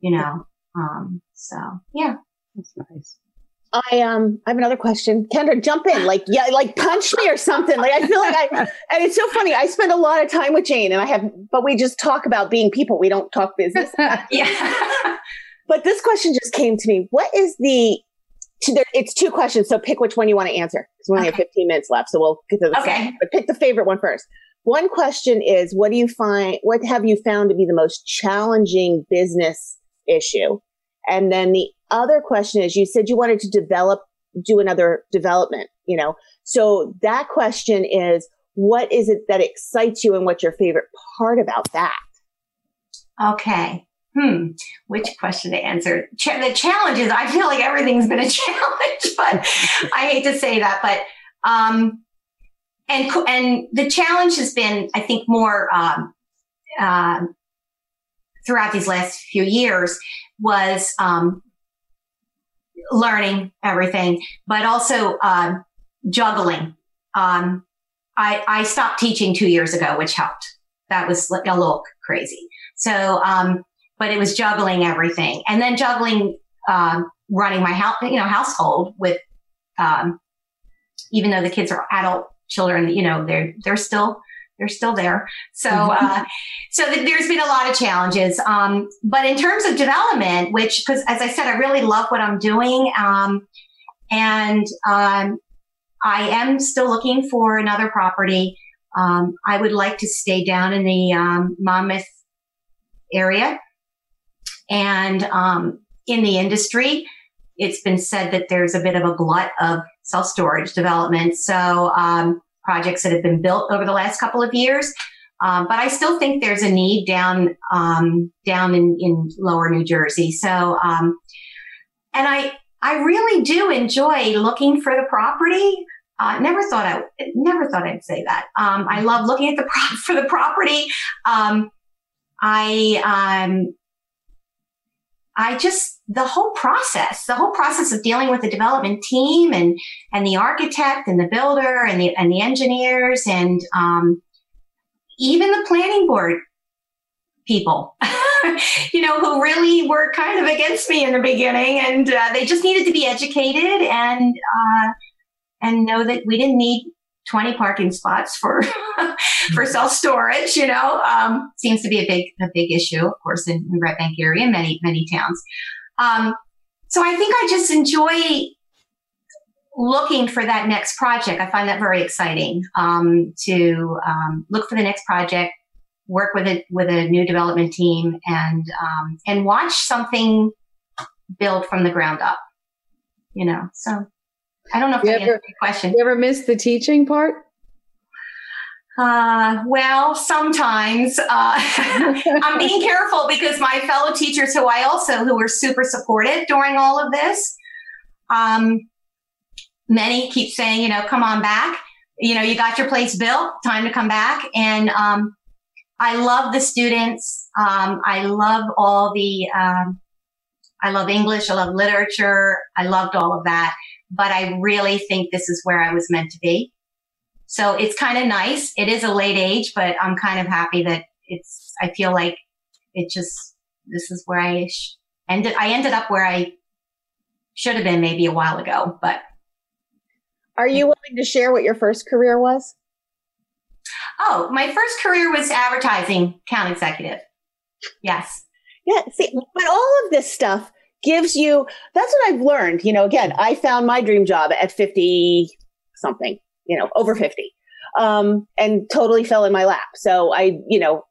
You know, um, so yeah, that's nice. I um I have another question. Kendra, jump in. Like, yeah, like punch me or something. Like I feel like I and it's so funny. I spend a lot of time with Jane and I have but we just talk about being people. We don't talk business. yeah. but this question just came to me. What is the it's two questions, so pick which one you want to answer. Because we only okay. have 15 minutes left, so we'll get to the okay. second. But pick the favorite one first. One question is what do you find what have you found to be the most challenging business issue? And then the other question is you said you wanted to develop, do another development, you know? So that question is what is it that excites you and what's your favorite part about that? Okay. Hmm. Which question to answer? Ch- the challenge is I feel like everything's been a challenge, but I hate to say that, but, um, and, and the challenge has been, I think, more, um, uh, throughout these last few years was, um, learning everything, but also uh, juggling. Um, I, I stopped teaching two years ago, which helped. That was a little crazy. So, um, but it was juggling everything, and then juggling um, running my house, you know, household with, um, even though the kids are adult children, you know, they're they're still they're still there. So, mm-hmm. uh, so th- there's been a lot of challenges. Um, but in terms of development, which, because as I said, I really love what I'm doing. Um, and um, I am still looking for another property. Um, I would like to stay down in the um, Monmouth area. And um, in the industry, it's been said that there's a bit of a glut of self storage development. So, projects that have been built over the last couple of years. Um, but I still think there's a need down um, down in, in lower New Jersey. So, um, and I I really do enjoy looking for the property. Uh, never thought I never thought I'd say that. Um, I love looking at the pro- for the property. Um, I um, I just the whole process, the whole process of dealing with the development team and and the architect and the builder and the and the engineers and um, even the planning board people, you know, who really were kind of against me in the beginning, and uh, they just needed to be educated and uh, and know that we didn't need 20 parking spots for for self storage. You know, um, seems to be a big a big issue, of course, in, in Red Bank area, many many towns. Um, so I think I just enjoy looking for that next project. I find that very exciting um, to um, look for the next project, work with it with a new development team, and um, and watch something build from the ground up. You know, so I don't know if you I ever, answered your question. You ever miss the teaching part? Uh, well, sometimes uh, I'm being careful because my fellow teachers, who I also who were super supportive during all of this, um, many keep saying, you know, come on back. You know, you got your place built. Time to come back. And um, I love the students. Um, I love all the. Um, I love English. I love literature. I loved all of that but I really think this is where I was meant to be. So it's kind of nice. It is a late age, but I'm kind of happy that it's, I feel like it just, this is where I sh- ended. I ended up where I should have been maybe a while ago, but. Are you willing to share what your first career was? Oh, my first career was advertising account executive. Yes. Yeah. See, but all of this stuff gives you that's what I've learned. You know, again, I found my dream job at 50 something, you know, over 50. Um, and totally fell in my lap. So I, you know,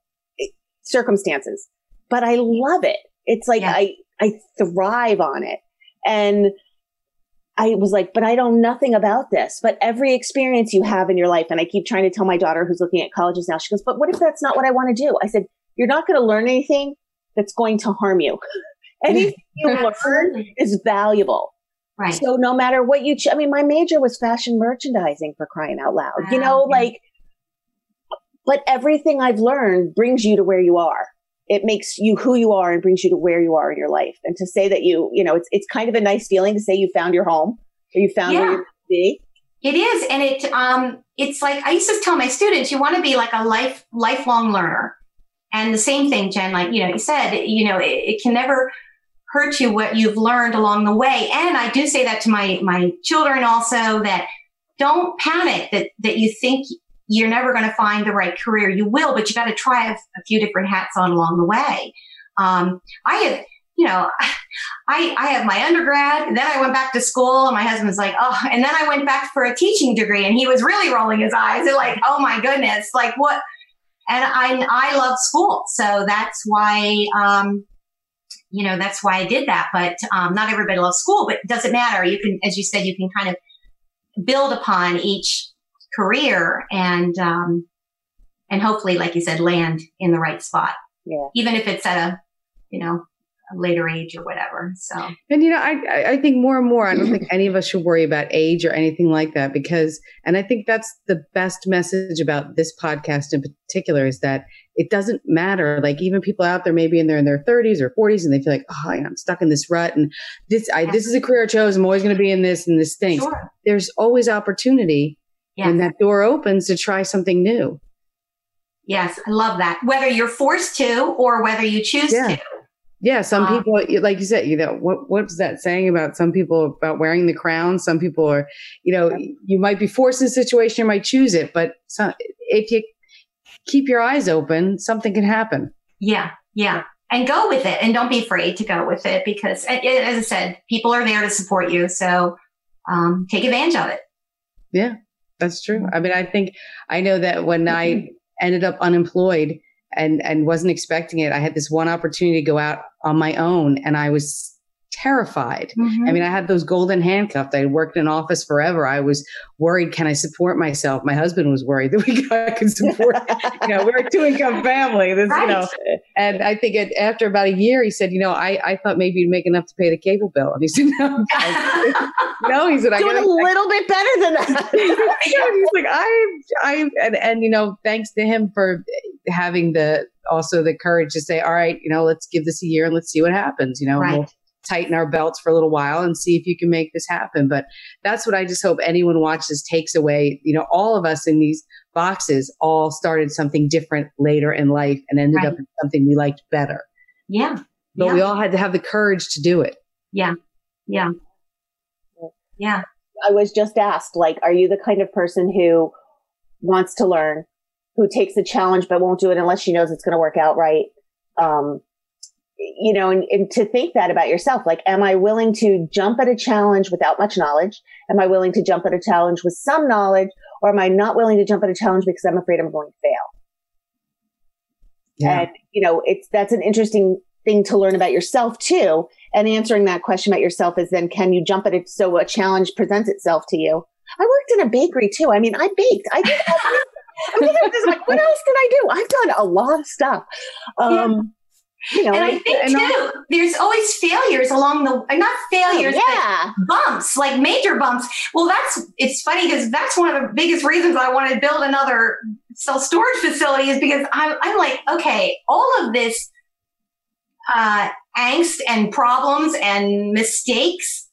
circumstances, but I love it. It's like yeah. I, I thrive on it. And I was like, but I know nothing about this. But every experience you have in your life, and I keep trying to tell my daughter who's looking at colleges now, she goes, but what if that's not what I want to do? I said, you're not going to learn anything that's going to harm you. Anything you learn is valuable. Right. So no matter what you, ch- I mean, my major was fashion merchandising for crying out loud. Wow. You know, like but everything I've learned brings you to where you are. It makes you who you are and brings you to where you are in your life. And to say that you, you know, it's it's kind of a nice feeling to say you found your home or you found yeah. where you be. It is, and it um, it's like I used to tell my students, you want to be like a life lifelong learner. And the same thing, Jen, like you know, you said, you know, it, it can never hurt you what you've learned along the way. And I do say that to my my children also that don't panic that that you think you're never going to find the right career. You will, but you got to try a, a, few different hats on along the way. Um, I have, you know, I, I have my undergrad and then I went back to school and my husband's like, oh, and then I went back for a teaching degree and he was really rolling his eyes and like, oh my goodness, like what? And I, I love school. So that's why, um, you know, that's why I did that. But um, not everybody loves school, but it doesn't matter. You can, as you said, you can kind of build upon each career and um, and hopefully, like you said, land in the right spot. Yeah. Even if it's at a you know later age or whatever. So and you know, I I think more and more, I don't think any of us should worry about age or anything like that because, and I think that's the best message about this podcast in particular is that it doesn't matter. Like even people out there, maybe in their in their 30s or 40s, and they feel like, oh, I'm stuck in this rut, and this I this is a career I chose. I'm always going to be in this, and this thing. Sure. There's always opportunity yeah. when that door opens to try something new. Yes, I love that. Whether you're forced to or whether you choose yeah. to. Yeah, some um, people, like you said, you know, what what's that saying about some people about wearing the crown? Some people are, you know, you might be forced in a situation, you might choose it, but some, if you keep your eyes open, something can happen. Yeah, yeah, and go with it, and don't be afraid to go with it because, as I said, people are there to support you. So um, take advantage of it. Yeah, that's true. I mean, I think I know that when I ended up unemployed and and wasn't expecting it, I had this one opportunity to go out on my own, and I was terrified. Mm-hmm. I mean, I had those golden handcuffs. I worked in office forever. I was worried, can I support myself? My husband was worried that we could support, you know, we're a two income family. This, right. you know, and I think it, after about a year, he said, you know, I, I thought maybe you'd make enough to pay the cable bill. And he said, no, no, he said, I'm got a little bit better than that. he's like, I, I, and, and, you know, thanks to him for having the, also the courage to say, all right, you know, let's give this a year and let's see what happens, you know, right. we'll, tighten our belts for a little while and see if you can make this happen. But that's what I just hope anyone watches takes away. You know, all of us in these boxes all started something different later in life and ended right. up in something we liked better. Yeah. But yeah. we all had to have the courage to do it. Yeah. Yeah. Yeah. I was just asked, like, are you the kind of person who wants to learn, who takes a challenge but won't do it unless she knows it's going to work out right? Um, you know, and, and, to think that about yourself, like, am I willing to jump at a challenge without much knowledge? Am I willing to jump at a challenge with some knowledge? Or am I not willing to jump at a challenge because I'm afraid I'm going to fail? Yeah. And, you know, it's, that's an interesting thing to learn about yourself too. And answering that question about yourself is then, can you jump at it so a challenge presents itself to you? I worked in a bakery too. I mean, I baked. I did I mean, like, what else did I do? I've done a lot of stuff. Um, yeah you know, and I think and too, there's always failures along the, way, not failures, yeah. but bumps, like major bumps. Well, that's, it's funny because that's one of the biggest reasons I want to build another self storage facility is because I'm, I'm like, okay, all of this, uh, angst and problems and mistakes,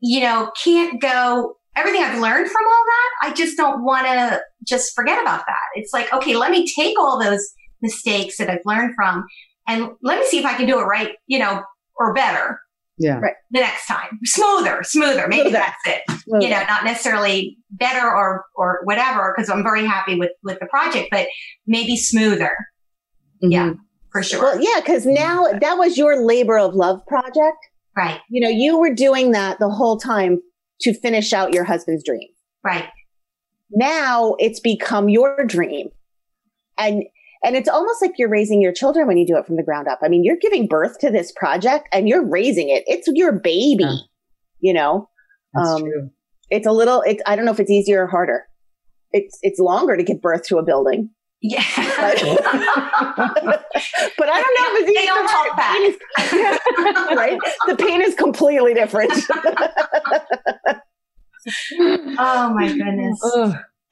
you know, can't go, everything I've learned from all that, I just don't want to just forget about that. It's like, okay, let me take all those mistakes that I've learned from and let me see if I can do it right, you know, or better. Yeah. Right. The next time. Smoother, smoother. Maybe smoother. that's it. Smoother. You know, not necessarily better or or whatever, because I'm very happy with with the project, but maybe smoother. Mm-hmm. Yeah, for sure. Well, yeah, because now that was your labor of love project. Right. You know, you were doing that the whole time to finish out your husband's dream. Right. Now it's become your dream. And and it's almost like you're raising your children when you do it from the ground up. I mean, you're giving birth to this project and you're raising it. It's your baby, yeah. you know? That's um, true. It's a little, it's, I don't know if it's easier or harder. It's, it's longer to give birth to a building. Yeah. But, but I don't know if it's easier. They don't talk back. right? The pain is completely different. oh my goodness.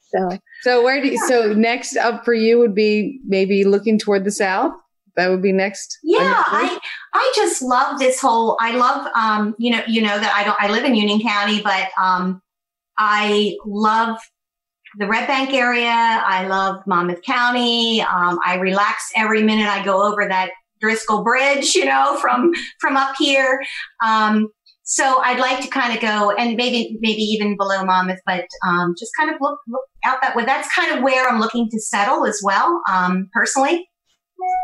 So, so where do you, so next up for you would be maybe looking toward the south? That would be next. Yeah, I I just love this whole. I love um you know you know that I don't I live in Union County, but um I love the Red Bank area. I love Monmouth County. Um, I relax every minute I go over that Driscoll Bridge, you know, from from up here. Um, so I'd like to kind of go and maybe maybe even below Monmouth, but um, just kind of look look out that way. That's kind of where I'm looking to settle as well, um, personally.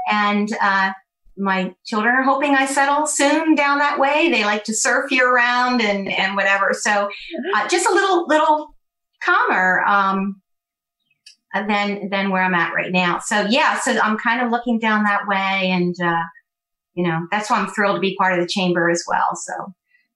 And uh, my children are hoping I settle soon down that way. They like to surf year round and and whatever. So uh, just a little little calmer um, than than where I'm at right now. So yeah, so I'm kind of looking down that way, and uh, you know that's why I'm thrilled to be part of the chamber as well. So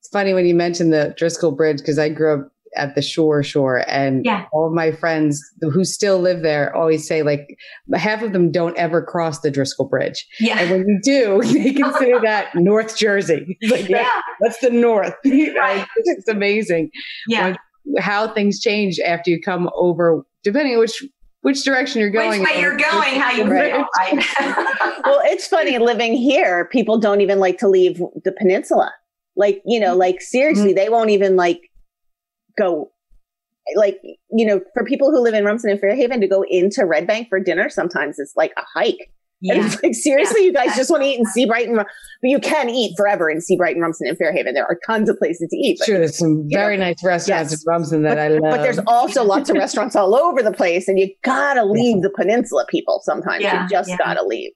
it's funny when you mentioned the Driscoll Bridge because I grew up at the shore shore and yeah. all of my friends who still live there always say like half of them don't ever cross the Driscoll Bridge. Yeah. And when you do, they consider that North Jersey. Like yeah. that's the North. Right. it's amazing. Yeah. When, how things change after you come over, depending on which which direction you're going. Which way you're going, how you Right. feel, right? well, it's funny living here. People don't even like to leave the peninsula. Like, you know, mm-hmm. like seriously, mm-hmm. they won't even like go. Like, you know, for people who live in Rumson and Fair Haven to go into Red Bank for dinner sometimes it's like a hike. Yeah. it's like, seriously, you guys just want to eat in Sea Bright and, but you can eat forever in Sea Bright and Rumson and Fair Haven. There are tons of places to eat. But, Sure, there's some you know, very nice restaurants yes. in Rumson that I love. but there's also lots of restaurants all over the place and you gotta leave the peninsula people sometimes. Yeah, you just yeah. gotta leave.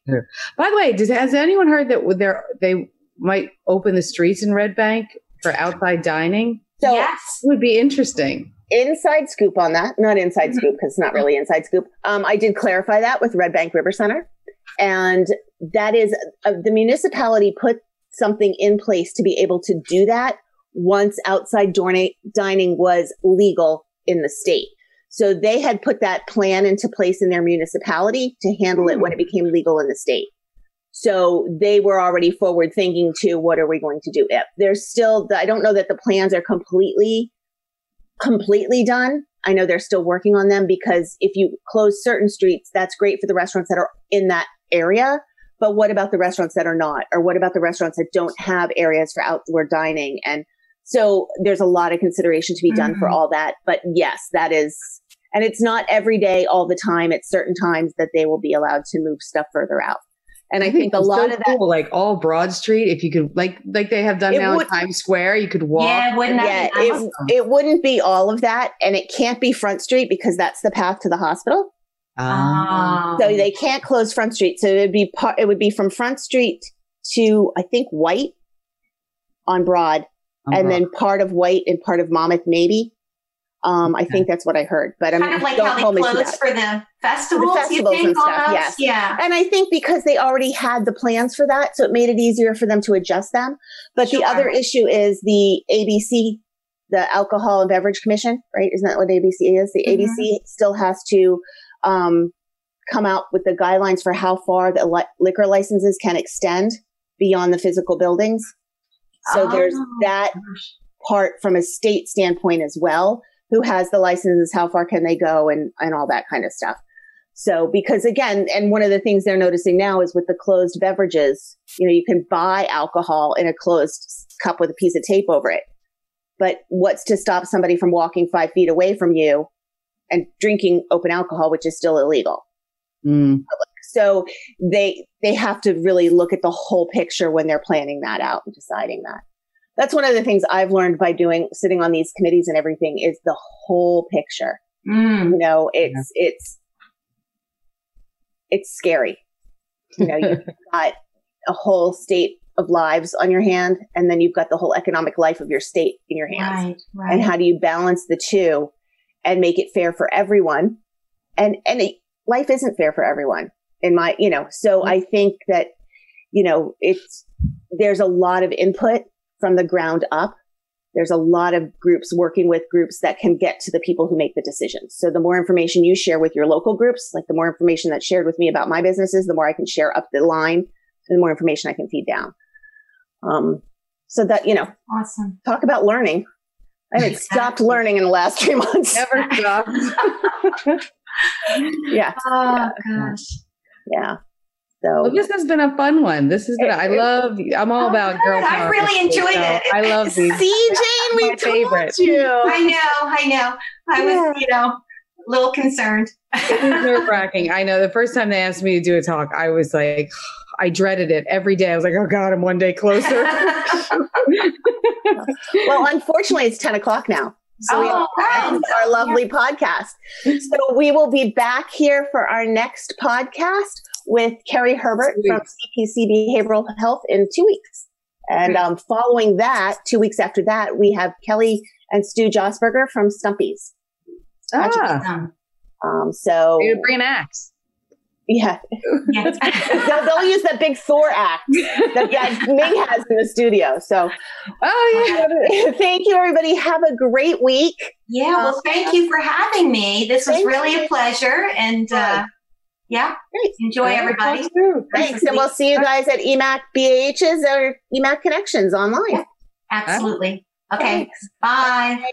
By the way, does, has anyone heard that with their they might open the streets in Red Bank for outside dining? So yes. Would be interesting. inside scoop on that, not inside Mhm. scoop because it's not really inside scoop. Um, I did clarify that with Red Bank RiverCenter, and that is uh, the municipality put something in place to be able to do that once outside dorna- dining was legal in the state. So they had put that plan into place in their municipality to handle it when it became legal in the state. So they were already forward thinking to what are we going to do if there's still, I don't know that the plans are completely completely done. I know they're still working on them because if you close certain streets, that's great for the restaurants that are in that area. But what about the restaurants that are not? Or what about the restaurants that don't have areas for outdoor dining? And so there's a lot of consideration to be done for Mhm. all that. But yes, that is, and it's not every day, all the time. It's certain times that they will be allowed to move stuff further out. And I, think, a lot so of that, cool, like all Broad Street, if you could, like like they have done now would- in Times Square, you could walk. Yeah, wouldn't yeah, that be nice? it, it wouldn't be all of that. And it can't be Front Street because that's the path to the hospital. Oh. So they can't close Front Street. So it would be part, it would be from Front Street to I think White on Broad, and then part of White and part of Monmouth maybe. Um, I think that's what I heard, but I'm kind of like don't how they hold me to close that. for the festivals, you festivals think, and stuff, almost? yes. Yeah. And I think because they already had the plans for that, so it made it easier for them to adjust them. But the other issue is the ABC, the Alcohol and Beverage Commission, right? Isn't that what ABC is? The Mhm. ABC still has to um, come out with the guidelines for how far the li- liquor licenses can extend beyond the physical buildings. So there's Oh, that gosh. part from a state standpoint as well. Who has the licenses? How far can they go? And, and all that kind of stuff. So, because again, and one of the things they're noticing now is with the closed beverages, you know, you can buy alcohol in a closed cup with a piece of tape over it. But what's to stop somebody from walking five feet away from you and drinking open alcohol, which is still illegal? Mm. So they they have to really look at the whole picture when they're planning that out and deciding that. That's one of the things I've learned by doing sitting on these committees and everything is the whole picture. Mm. You know, it's it's it's scary. You know, you've got a whole state of lives on your hand, and then you've got the whole economic life of your state in your hands Right, right. and how do you balance the two and make it fair for everyone and and it, life isn't fair for everyone in my you know so i think that you know it's there's a lot of input from the ground up there's a lot of groups working with groups that can get to the people who make the decisions so the more information you share with your local groups like the more information that's shared with me about my businesses the more i can share up the line and the more information i can feed down um so that you know awesome. talk about learning. I haven't stopped learning in the last three months. Never stop. yeah. Oh gosh. Yeah. So well, this has been a fun one. This is been. I love. I'm all Oh, about good. girl I power. really enjoyed so it. I love see. Jane, we my told favorite. you. I know, I know. I was, you know, a little concerned. It nerve wracking. I know. The first time they asked me to do a talk, I was like, I dreaded it every day. I was like, oh God, I'm one day closer. Well, unfortunately, it's 10 o'clock now. So we Oh, have to end our lovely podcast. So we will be back here for our next podcast with Kerry Herbert from CPC Behavioral Health in two weeks. And um, following that, two weeks after that, we have Kelly and Stu Josberger from Stumpy's. ah, Um, Um, so you bring an axe. yeah, yeah. they'll, they'll use that big Thor axe that that Ming has in the studio. So Oh yeah. thank you, everybody. Have a great week. Yeah, well, thank you for having me. This was really you. a pleasure. And uh, yeah, Great. enjoy everybody. Thanks. And we'll see you guys at EMAC BAH's or EMAC Connections online. Absolutely. Okay, Thanks. bye.